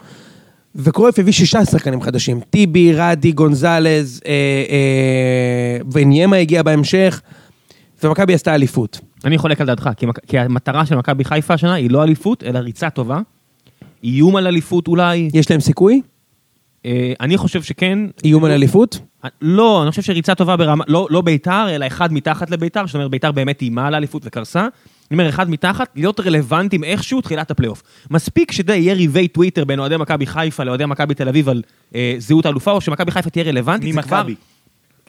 וקרויף הביא שישה שחקנים חדשים, טיבי, רדי, גונזלז, אה, אה, וניימה הגיע בהמשך, ומכבי עשתה אליפות. אני חולק על דעתך, כי, כי המטרה של מכבי חיפה השנה היא לא אליפות, אלא ריצה טובה. איום על אליפות אולי, יש להם סיכוי? אה, אני חושב שכן. איום על אליפות? לא, אני חושב שריצה טובה ברמה, לא, לא ביתר, אלא אחד מתחת לביתר, זאת אומרת ביתר באמת איימה על האליפות וקרסה. אני אומר, אחד מתחת, להיות רלוונטיים איכשהו תחילת הפלייאוף. מספיק שזה יהיה ריבי טוויטר בין אוהדי מכבי חיפה לאוהדי מכבי תל אביב על אה, זהות האלופה, או שמכבי חיפה תהיה רלוונטית, זה כבר...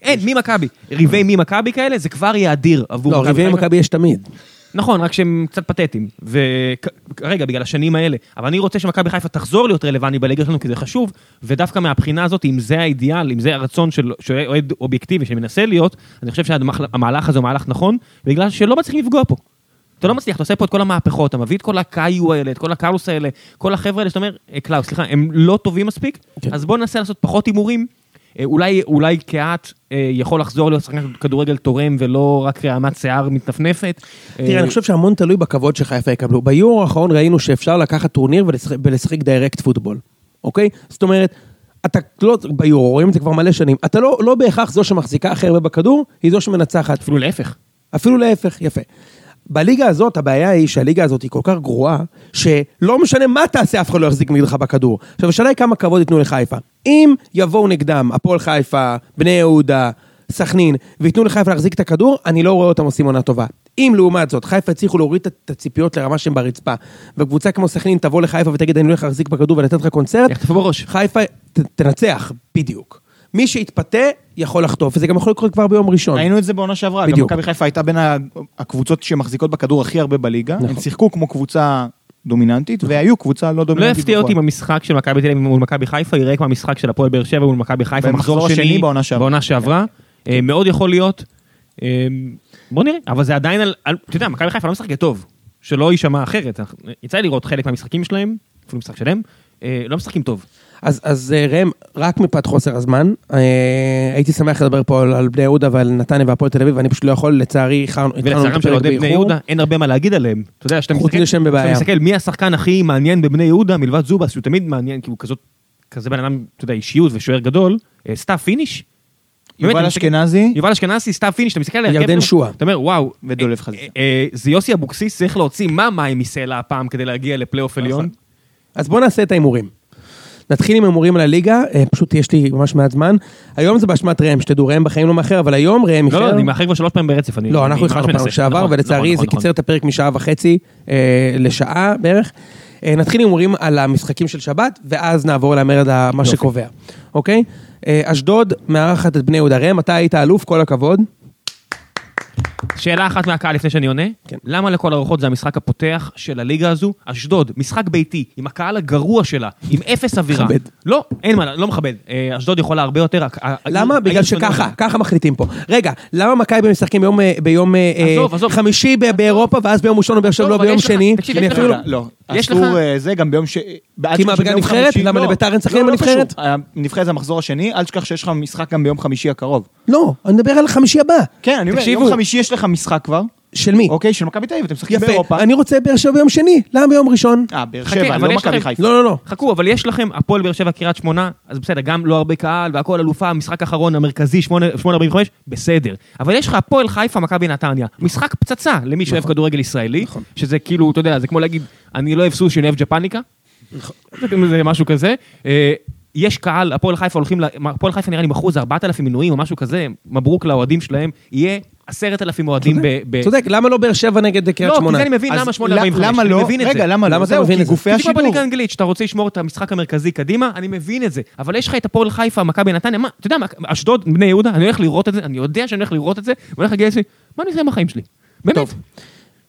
אין, ממכבי. ריבי ממכבי כאלה, זה כבר יהיה אדיר עבור לא, ריבי. מכבי יש תמיד. נכון, רק שהם קצת פתטיים. וכרגע, בגלל השנים האלה. אבל אני רוצה שמכבי חיפה תחזור להיות רלוונטי בליגה שלנו, כי זה חשוב, ודווקא מהבחינה הזאת, אם זה האידיאל, אם זה הרצון של אוהד אובייקטיבי שמנסה להיות, אני חושב שהמהלך הזה הוא מהלך נכון, בגלל שלא מצליחים לפגוע פה. אתה לא מצליח, אתה עושה פה את כל המהפכות, אתה מביא את כל הקאיו האלה, את כל הקאלוס האלה, כל החבר'ה האלה שאתה אומר, "אה, קלאוס, סליחה, הם לא טובים מספיק, כן. אז בוא ננסה לעשות פחות הימורים. אה, אולי, אולי קהת אה, יכול לחזור להיות שחקן כדורגל תורם ולא רק רעמת שיער מתנפנפת. תראה, אה, אני חושב שהמון תלוי בכבוד שחיפה יקבלו. ביורו האחרון ראינו שאפשר לקחת טורניר ולשחק- ולשחק direct football, אוקיי? זאת אומרת, אתה לא, ביורו, רואים את זה כבר מלא שנים, אתה לא, לא בהכרח זו שמחזיקה הכי הרבה בכדור, היא זו שמנצחת. אפילו להפך. אפילו להפך, יפה. בליגה הזאת, הבעיה היא שהליגה הזאת היא כל כך גרועה, שלא משנה מה תעשה, אף אחד לא יחזיק נגדך בכדור. עכשיו, השאלה היא כמה כבוד ייתנו לחיפה. אם יבואו נגדם הפועל חיפה, בני יהודה, סכנין, וייתנו לחיפה להחזיק את הכדור, אני לא רואה אותם עושים עונה טובה. אם לעומת זאת, חיפה הצליחו להוריד את- הציפיות לרמה שהם ברצפה, וקבוצה כמו סכנין תבוא לחיפה ותגיד, אני הולך להחזיק בכדור ולתת לך קונצרט. חיפה ת, תנצח, בדיוק. מי שיתפתה, יכול לחטוף, וזה גם יכול לקרות כבר ביום ראשון. ראינו את זה בעונה שעברה, גם בדיוק. מכבי חיפה הייתה בין הקבוצות שמחזיקות בכדור הכי הרבה בליגה, הם נכון. שיחקו כמו קבוצה דומיננטית, והיו קבוצה לא לא דומיננטית. יפתיע אותי אם. המשחק של מכבי תל אביב מול מכבי חיפה יראה כמו המשחק של הפועל באר שבע מול מכבי חיפה, במחזור מחזור השני שני בעונה שעברה. בעונה שעברה. אה, מאוד יכול להיות. אה, בוא נראה, אבל זה עדיין על, על- אתה יודע, מכבי חיפה לא משחקת טוב, שלא יישמע אחרת. יצא לי לראות חלק מהמשחקים שלהם, אפילו משחק שלם, אה, לא משחקים טוב. אז, אז אה, ראם, רק מפאת חוסר הזמן, אה, הייתי שמח לדבר פה על, על בני יהודה ועל נתניה והפועל תל אביב, ואני פשוט לא יכול, לצערי, איחרנו התחלנו את ולצערם של הפרק אוהדי בני באיחור. יהודה, אין הרבה מה להגיד עליהם. אתה יודע, שאתה מסתכל. שאתה מסתכל מי השחקן הכי מעניין בבני יהודה מלבד זובס, שהוא תמיד מעניין, כי הוא כזאת, כזה בן אדם, אתה יודע, אישיות ושוער גדול, אה, סתיו פיניש. יובל אשכנזי, יובל אשכנזי, סתיו פיניש, אתה מסתכל על ההרכב ירדן שועה. אתה אומר, וואו, ודולב אה, חזיזה. זה יוסי אבוקסיס צריך להוציא מה מים מסלע הפעם כדי להגיע לפלייאוף עליון. אז בואו נעשה את ההימורים. נתחיל עם הימורים על הליגה, אה, פשוט יש לי ממש מעט זמן. היום זה באשמת ראם, שתדעו, ראם בחיים לא מאחר, אבל היום ראם לא, לא, איחר. אני מאחר כבר שלוש פעמים ברצף. אני- לא, אנחנו איחרנו פעם. שעבר, נכון, ולצערי נכון, זה נכון. קיצר את הפרק משעה וחצי אה, לשעה בערך. אה, נתחיל עם הימורים על המשחקים של שבת, ואז נעבור למרד מה. שקובע, אוקיי? אשדוד מארחת את בני יהודה. ראם, אתה היית אלוף, כל הכבוד. שאלה אחת מהקהל לפני שאני עונה, כן. למה לכל הרוחות זה המשחק הפותח של הליגה הזו? אשדוד, משחק ביתי, עם הקהל הגרוע שלה, עם אפס אווירה. מכבד. לא, אין מה, לא מכבד. אה, אשדוד יכולה הרבה יותר. ה- ה- למה? העיר- בגלל העיר שונאת שככה. ככה מחליטים פה. רגע, למה מכבי משחקים ביום, אה, ביום אה, עזוב, עזוב. חמישי ב- באירופה, ואז ביום ראשון בבאר שבע עזוב, לא אבל ביום יש לך- שני? תקשיב, אני יש לך- אפילו לא- לא, יש אסור לך- אה, זה גם ביום ש... אל כי מה, תשכח בגלל שביום נבחרת? חמישי- למה לא. לביתר אין שחקנים לא, לא בנבחרת? קשור. הנבחרת זה המחזור השני, אל תשכח שיש לך משחק גם ביום חמישי הקרוב. לא, אני מדבר על חמישי הבא. כן, אני אומר, תקשיבו. יום חמישי יש לך משחק כבר, של מי? אוקיי, של מכבי תל אביב, אתם משחקים יפה, באירופה. אני רוצה באר שבע ביום שני, למה ביום ראשון? אה, באר שבע, אבל לא מכבי חיפה. לא, לא, לא. חכו, אבל יש לכם הפועל באר שבע קריית שמונה, אז בסדר, גם לא הרבה קהל והכל אלופה, משחק אחרון המרכזי, 8.45, בסדר. אבל יש לך הפועל חיפה, מכבי נתניה. משחק פצצה למי שאוהב כדורגל ישראלי, שזה כאילו, אתה יודע, זה כמו להגיד, אני לא אוהב סושי, אני אוהב ג'פניקה. זה- זה משהו כזה. אה, יש קהל, הפועל חיפה הולכים, הפועל חיפה נראה לי איזה 4,000 מנויים או משהו כזה, מברוק לאוהדים שלהם, יהיה 10,000 אוהדים ב... צודק, למה לא באר שבע נגד קריית לא, כי שמונה? זה אני מבין למה 8.45, למה אני לא? מבין את זה. רגע, למה לא? זהו, כי את זה? גופי השידור. בליגה האנגלית, שאתה רוצה לשמור את המשחק המרכזי קדימה, אני מבין את זה. אבל יש לך את הפועל חיפה, מכבי נתניה, מה, אתה יודע מה, אשדוד, בני יהודה, אני הולך לראות את זה, אני יודע שאני הולך לראות את זה, ואני הולך להגיד לעצמי, מה אני עושה עם החיים שלי? באמת. טוב.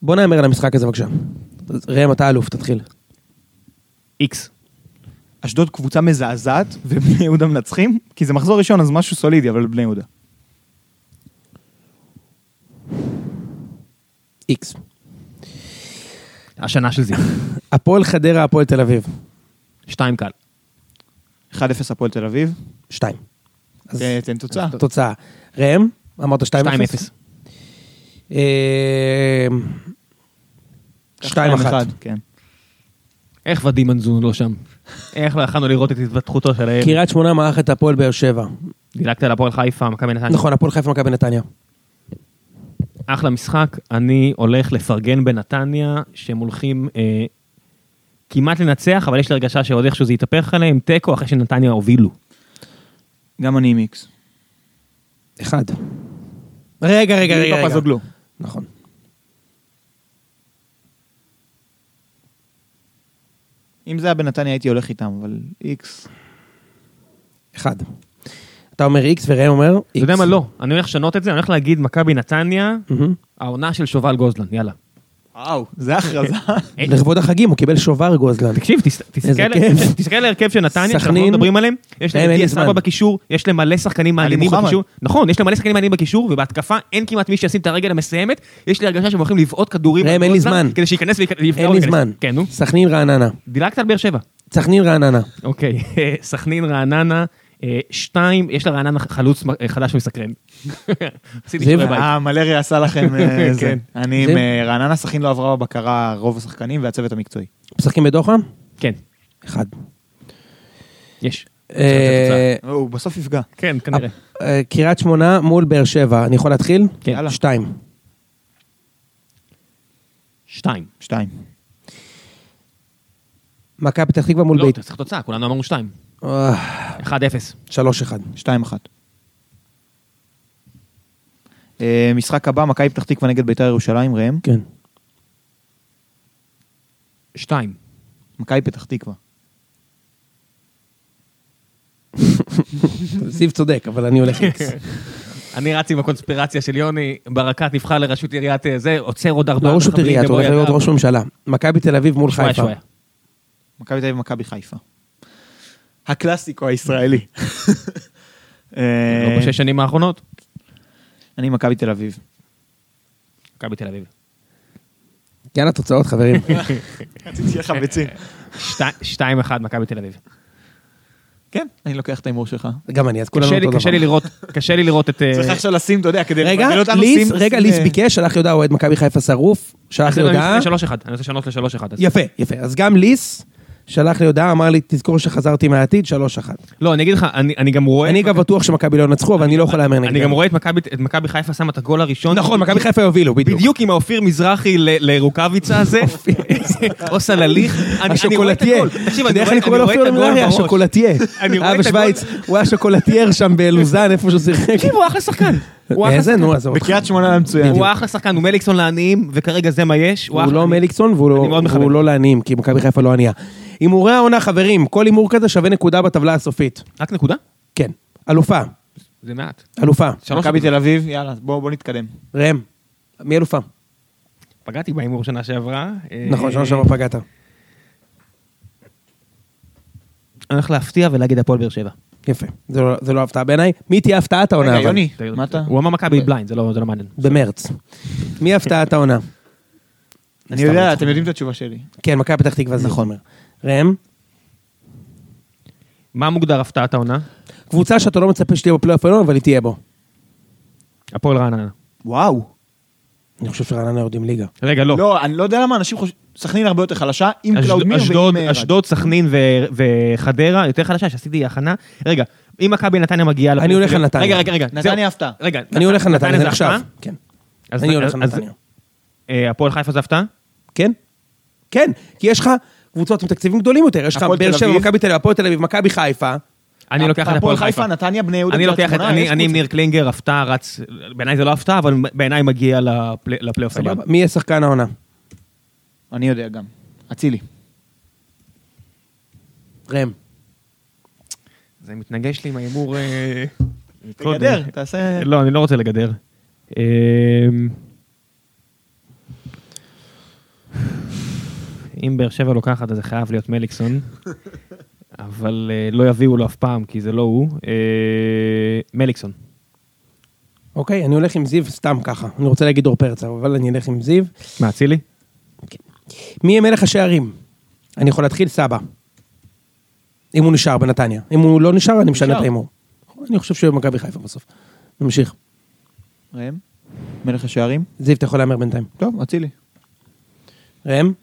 בוא נאמר על המשחק הזה בבקשה. ראם, אתה אלוף, תתחיל. איקס. אשדוד קבוצה מזעזעת, ובני יהודה מנצחים, כי זה מחזור ראשון, אז משהו סולידי, אבל בני יהודה. איקס. השנה של זיו. הפועל חדרה, הפועל תל אביב. שתיים קל. 1-0 הפועל תל אביב. שתיים. אז תן- תן תוצאה. תוצאה. ראם, אמרת 2-0? 2-0. אה, 2-1. כן. איך ודים מנזון לא שם? איך לא יכלנו לראות את התפתחותו של הילד? קריית שמונה מארחת הפועל באר שבע. דילגת על הפועל חיפה, מכבי נתניה. נכון, הפועל חיפה מכבי נתניה. אחלה משחק, אני הולך לפרגן בנתניה, שהם הולכים אה, כמעט לנצח, אבל יש לי הרגשה שעוד איכשהו זה יתהפך עליהם, תיקו אחרי שנתניה הובילו. גם אני עם איקס. אחד. רגע, רגע, רגע. רגע. פפזוגלו. נכון. אם זה היה בנתניה הייתי הולך איתם, אבל איקס. אחד. אתה אומר איקס וראם אומר איקס. אתה יודע מה? לא. אני הולך לשנות את זה, אני הולך להגיד מכבי נתניה. העונה של שובל גוזלן, יאללה. וואו, זה הכרזה. לכבוד החגים הוא קיבל שובר גוזלן. תקשיב, תס- תסתכל על- ההרכב של נתניה, שאנחנו. לא מדברים עליהם, יש להם דיה סבא. בקישור, יש להם מלא שחקנים מעניינים. בקישור, נכון, יש להם מלא שחקנים מעניינים בקישור, ובהתקפה אין כמעט מי שישים את הרגל המסיימת, יש לי הרגשה שהם הולכים לבעוט כדורים, ראם, אין לי זמן. כדי שייכנס ויפגע אין לי זמן. כן, נו. סכנין רעננה. דילגת על באר שבע. סכנין רעננה. אוקיי, סכנין רעננה, שתיים, יש לרעננה חלוץ אה, חדש ומסקרן. עשיתי? שיעורי בית. אה, עשה לכם אה, זה. כן. אני זה- עם אה, רעננה סכין לא עברה בבקרה רוב השחקנים והצוות המקצועי. משחקים בדוחה? כן, אחד. יש. אה, הוא בסוף יפגע. כן, כנראה. אה, קריית שמונה מול באר שבע. אני יכול להתחיל? כן. יאללה. שתיים. שתיים. שתיים. מכבי פתח תקווה מול לא, בית. צריך תוצאה, כולנו אמרנו שתיים. אה, אחד אפס. שלוש אחד. שתיים אחת. משחק הבא, מכבי פתח תקווה נגד בית"ר ירושלים, ראם. כן. שתיים. מכבי פתח תקווה. זיו צודק, אבל אני הולך איקס. אני רץ עם הקונספירציה של יוני, ברקת נבחר לראשות עיריית אה, זה, עוצר עוד ארבעה לא ראשות הולך להיות ידיו. ראש ממשלה. מכבי תל אביב מול חיפה. מכבי תל אביב ומכבי חיפה. הקלאסיקו הישראלי. אה, לא בשש שנים האחרונות? אני מכבי תל אביב. מכבי תל אביב. יאללה, תוצאות חברים. רציתי שיהיה לך ביצים. שתי- שתיים אחד מכבי תל אביב. כן, אני לוקח את ההימור שלך. גם אני, אז כולנו אותו קשה לי דבר. לראות, קשה לי לראות את... אה, צריך עכשיו לשים, אתה יודע, כדי רגע, לבלבל אותנו, ליס, שים- רגע, ליס אה, ביקש, שלח לי הודעה אוהד מכבי חיפה שרוף, שלח לי אני הודעה. אני רוצה לשנות לשלוש אחד. יפה, יפה. אז גם ליס שלח לי הודעה, אמר לי, תזכור שחזרתי מהעתיד, שלוש אחת. לא, אני אגיד לך, אני אני גם רואה... אני גם בטוח שמכבי לא ינצחו, אבל אני לא יכול להמר נגדם. אני גם רואה את מכבי- חיפה שמה את הגול הראשון. נכון, מכבי חיפה יובילו, בדיוק. בדיוק עם האופיר מזרחי לרוקאביצה הזה, או סלליך, השוקולטייה. תקשיב, אני רואה את הגול? בראש. השוקולטייה. היה. בשוויץ, הוא היה שוקולטייר שם בלוזן, איפה שהוא שיחק. תקשיב, הוא אחלה שחקן. איזה. נו, עזוב אותך. בקריית שמונה היה מצוין. הוא אחלה שחקן, הוא מליקסון לעניים, וכרגע זה מה יש. הוא. לא מליקסון והוא לא- לא לעניים, כי מכבי חיפה לא ענייה. הימורי העונה, חברים, כל הימור כזה שווה נקודה בטבלה הסופית. רק נקודה? כן. אלופה, זה מעט. אלופה. שלוש מכבי. תל אביב, יאללה, בואו בואו נתקדם. ראם, מי אלופה? פגעתי בהימור שנה שעברה. אה, נכון, שנה שעברה פגעת. אני הולך להפתיע ולהגיד הפועל באר שבע. יפה. זה לא- זה לא הפתעה בעיניי. מי תהיה הפתעת העונה? רגע? יוני, מה אתה? הוא אמר מכבי בליינד, זה לא זה לא מעניין. במרץ. מי הפתעת העונה? אני יודע, אתם יודעים את התשובה שלי. כן, מכבי פתח תקווה זה נכון. אומר. ראם, מה מוגדר הפתעת העונה? קבוצה שאתה לא מצפה שתהיה בפלייאוף העליון, אבל היא תהיה בו. הפועל רעננה. וואו. אני חושב שרעננה יורדים ליגה. רגע, לא. לא, אני לא יודע למה אנשים חושבים, סכנין הרבה יותר חלשה, עם קלאודמיר אשדוד, ועם... אשדוד, סכנין ו- וחדרה, יותר חלשה, שעשיתי הכנה. רגע, אם מכבי נתניה מגיעה... אני הולך על נתניה. רגע, רגע, רגע. נתניה. הפתעה. רגע, אני הולך על נתניה, זה. הפתעה? כן. אז- אני הולך על נתניה. אה, הפועל חיפה זה הפתעה? כן? כן, כי יש לך קבוצות עם תקציבים גדולים יותר, יש לך באר שבע. מכבי תל אביב, הפועל תל אביב, מכבי חיפה. אני לוקח את הפועל חיפה. נתניה, בני יהודה, אני לוקח את, אני עם. ניר קלינגר, הפתעה, רץ, בעיניי זה לא הפתעה, אבל בעיניי מגיע לפלי- לפלייאוף העליון. סבבה. מי יהיה שחקן העונה? אני יודע גם. אצילי. ראם. זה מתנגש לי עם ההימור... אה, תגדר, קודם. תעשה... לא, אני לא רוצה לגדר. אמ, אם באר שבע לוקחת, אז זה חייב להיות מליקסון. אבל אה, לא יביאו לו אף פעם, כי זה לא הוא. אה, מליקסון. אוקיי, אני הולך עם זיו סתם ככה. אני רוצה להגיד דור פרץ, אבל אני אלך עם זיו. מה, אצילי? מי יהיה מלך השערים? אני יכול להתחיל סבא. אם הוא נשאר בנתניה. אם הוא לא נשאר, אני משנה. את ההימור. אני חושב שהוא יהיה במכבי חיפה בסוף. נמשיך. ראם? מלך השערים? זיו, אתה יכול להמר בינתיים. טוב, אצילי. ראם?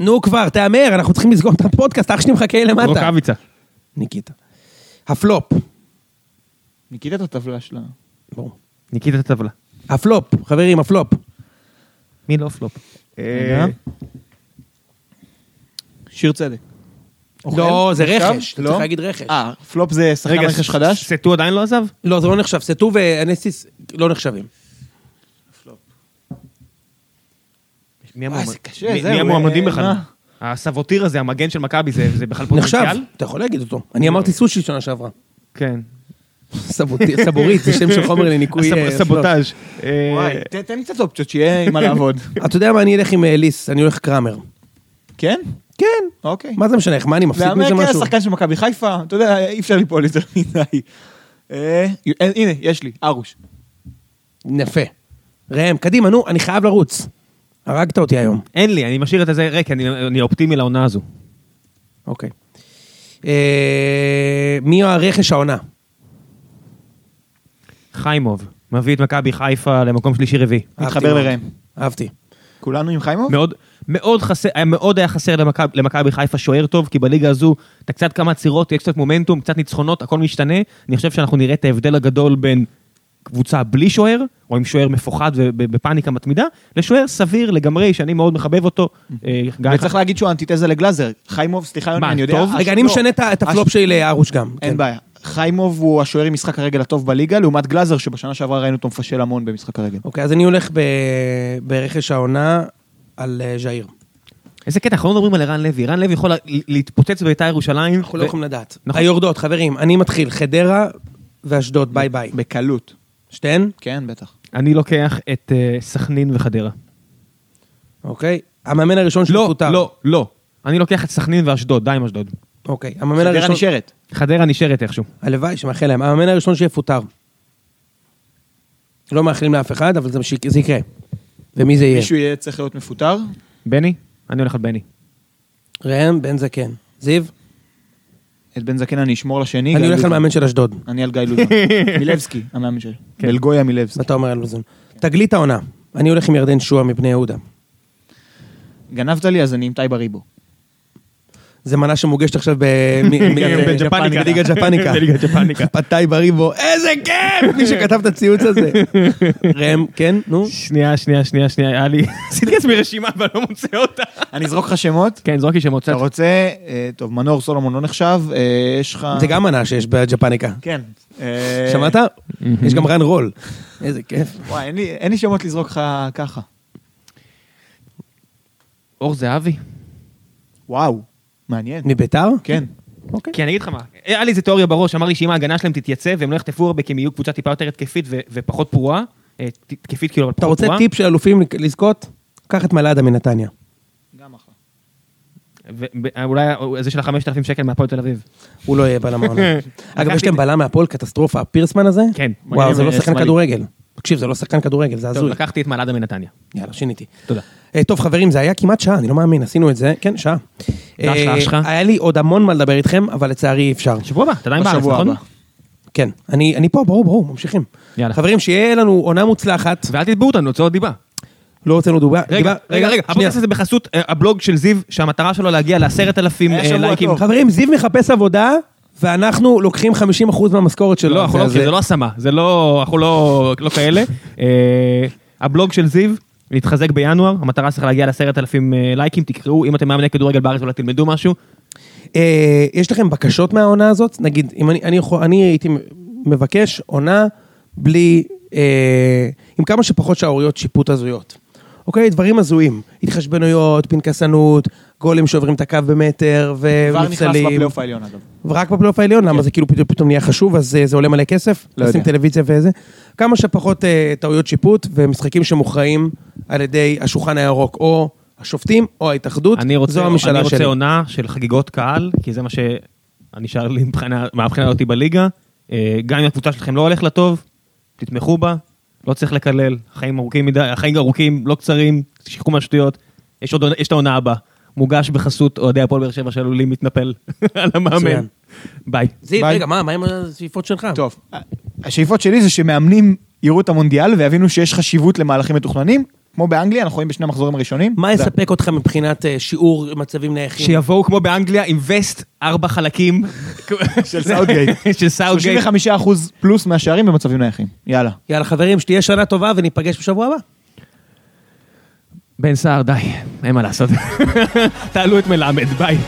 נו כבר, תהמר, אנחנו צריכים לסגור את הפודקאסט, אח שלי מחכה למטה. רוקאביצה. ניקיטה. הפלופ. ניקית את הטבלה שלה. ברור. ניקית את הטבלה. הפלופ, חברים, הפלופ. מי לא פלופ? רגע. שיר צדק. לא, זה? רכש, אתה לא? צריך להגיד רכש. אה, פלופ זה שחקן רכש חדש? סטו עדיין לא עזב? לא, זה לא נחשב, סטו ואנסיס לא נחשבים. מי זה המועמדים אה, בכלל? הסבוטיר הזה, המגן של מכבי, זה זה בכלל נחשב, פוטנציאל? אתה יכול להגיד אותו. אני אמרתי סושי שנה שעברה. כן. סבורית, זה שם של חומר לניקוי... אה, סבוטאז'. אה, וואי, ת- תן לי קצת אופציות, שיהיה עם מה לעבוד. אתה יודע מה, אני אלך עם ליס, אני הולך קראמר. כן? כן, אוקיי. מה זה משנה, איך, מה אני מפסיד מזה משהו? שחקן של מכבי חיפה, אתה יודע, אי אפשר ליפול יותר מדי. הנה, יש לי, ארוש. יפה. ראם, קדימה, נו, אני חייב לרוץ. הרגת אותי היום. אין לי, אני משאיר את זה ריק, אני אני אופטימי לעונה הזו. אוקיי. אה, מי הרכש העונה? חיימוב, מביא את מכבי חיפה למקום שלישי רביעי. מתחבר לראם. אהבתי. כולנו עם חיימוב? מאוד, מאוד חסר, היה מאוד היה חסר למכבי- למכבי חיפה שוער טוב, כי בליגה הזו אתה קצת כמה עצירות, יש קצת מומנטום, קצת ניצחונות, הכל משתנה. אני חושב שאנחנו נראה את ההבדל הגדול בין קבוצה בלי שוער, או עם שוער מפוחד ובפאניקה מתמידה, לשוער סביר לגמרי, שאני מאוד מחבב אותו. אה, וצריך להגיד שהוא אנטיתזה לגלאזר. חיימוב, סליחה יוני, אני יודע. רגע, אני משנה את הפלופ שלי לארוש גם. אין כן. בעיה. חיימוב הוא השוער עם משחק הרגל הטוב בליגה, לעומת גלאזר שבשנה שעברה ראינו אותו מפשל המון במשחק הרגל. אוקיי, אז אני הולך ברכש העונה על אה, ז'איר. איזה קטע, אנחנו לא מדברים על ערן לוי, ערן לוי יכול לה- להתפוצץ בבית"ר ירושלים. אנחנו לא יכולים לדעת. נכון. היורדות, חברים, אני מתחיל. חדרה ואשדוד, ביי ביי. בקלות. שתיהן? כן, בטח. אני לוקח את אה, סכנין וחדרה. אוקיי. המאמן הראשון לא, שפוטר. לא, לא. אני לוקח את סכנין ואשדוד, די עם אשדוד. אוקיי. המאמן חדרה הראשון... נשארת. חדרה נשארת איכשהו. הלוואי, שמאחל להם. המאמן הראשון שיפוטר. לא מאחלים לאף אחד, אבל זה זה יקרה. ומי זה יהיה? מישהו יהיה צריך להיות מפוטר? בני? אני הולך על בני. ראם בן זקן. זיו? את בן זקן אני אשמור לשני. אני הולך על. מאמן של אשדוד. אני על גיא לוזון. מילבסקי, המאמן שלי. כן. בלגויה מילבסקי. אתה אומר על לוזון. תגלית העונה. אני הולך עם ירדן שועה מבני יהודה. גנבת לי, אז אני עם טייבה ריבו. זה מנה שמוגשת עכשיו ב... מ- מ- בג'פניקה. בליגת ג'פניקה. בליגת ג'פניקה. פתאי בריבו, איזה כיף! מי שכתב את הציוץ הזה. ראם, כן, נו. שנייה, שנייה, שנייה, שנייה, היה לי... עשיתי לעצמי רשימה אבל לא מוצא אותה. אני אזרוק לך שמות. כן, זרוק לי שמות אתה. רוצה, אה, טוב, מנור סולומון לא נחשב, אה, יש לך... זה גם מנה שיש בג'פניקה. כן. אה, שמעת? יש גם רן רול. איזה כיף. וואי, אין לי שמות לזרוק לך ככה. אור זהבי. וואו, מעניין. מביתר? כן. אוקיי. כי אני אגיד לך מה, היה לי איזה תיאוריה בראש, אמר לי שאם ההגנה שלהם תתייצב והם לא יחטפו הרבה כי הם יהיו קבוצה טיפה יותר התקפית ו- ופחות פרועה, אה, ת- התקפית כאילו, אבל אתה פחות רוצה פרועה. טיפ של אלופים לזכות? קח את מלאדה מנתניה. גם אחלה. ואולי זה של החמשת אלפים שקל מהפועל תל אביב. הוא לא יהיה בלם העונה. אגב, יש להם בלם מהפועל קטסטרופה, הפירסמן הזה? כן. וואו, זה לא שחקן. כדורגל. תקשיב, זה לא שחקן כדורגל, זה טוב, הזוי. לקחתי את מעלדה מנתניה. יאללה, שיניתי. תודה. אה, טוב חברים, זה היה כמעט שעה, אני לא מאמין, עשינו את זה, כן, שעה. מה אה, שלך? היה לי עוד המון מה לדבר איתכם, אבל לצערי אי אפשר. שבוע הבא, אתה עדיין בארץ, נכון? כן, אני אני פה, ברור, ברור, ממשיכים. יאללה. חברים, שיהיה לנו עונה מוצלחת, ואל תתבעו אותנו, הוצאות דיבה. לא הוצאנו. רגע, דיבה- רגע, רגע, שנייה. הפודקאסט הזה בחסות אה, הבלוג של זיו, שהמטרה שלו להגיע לעשרת אלפים לייקים. חברים, זיו מחפש עבודה, ואנחנו לוקחים 50% מהמשכורת שלו. לא, אנחנו לא, זה- לא השמה, זה לא, אנחנו לא, לא כאלה. הבלוג של זיו להתחזק בינואר, המטרה שלך להגיע לעשרת אלפים אה, לייקים, תקראו, אם אתם מאמני כדורגל בארץ אולי תלמדו משהו. אה, יש לכם בקשות מהעונה הזאת? נגיד, אם אני, אני, יכול, אני הייתי מבקש עונה בלי, אה, עם כמה שפחות שערוריות שיפוט הזויות. אוקיי? דברים הזויים. התחשבנויות, פנקסנות, גולים שעוברים את הקו במטר, כבר נכנס. בפלייאוף העליון אגב. ורק בפלייאוף העליון, למה זה כאילו פתאום, פתאום נהיה חשוב, אז אה, זה עולה מלא כסף? לא לשים יודע. טלוויזיה וזה. כמה שפחות אה, טעויות שיפוט ומשחקים שמוכרעים על ידי השולחן הירוק, או השופטים, או ההתאחדות. אני רוצה, זו המשאלה אני רוצה שלי. עונה של חגיגות קהל, כי זה מה שנשאר לי מהבחינה אותי בליגה. אה, גם אם הקבוצה שלכם לא הולך לטוב, תתמכו בה, לא צריך לקלל, החיים ארוכים מדי, החיים ארוכים, לא קצרים, תשכחו מהשטויות. יש עוד, עונה- יש את העונה הבאה, מוגש בחסות אוהדי הפועל באר שבע שעלולים להתנפל על המאמן. ביי. זיו. רגע, מה, מה עם השאיפות שלך? טוב, השאיפות שלי זה שמאמנים יראו את המונדיאל ויבינו שיש חשיבות למהלכים מתוכננים. כמו באנגליה, אנחנו רואים בשני המחזורים הראשונים. מה יספק אותך מבחינת אה, שיעור מצבים נייחים? שיבואו כמו באנגליה עם וסט ארבע חלקים. של סאוטגייט. של סאוטגייט. 35% פלוס מהשערים במצבים נייחים. יאללה. יאללה חברים, שתהיה שנה טובה וניפגש בשבוע הבא. בן סער, די, אין מה לעשות. תעלו את מלמד, ביי.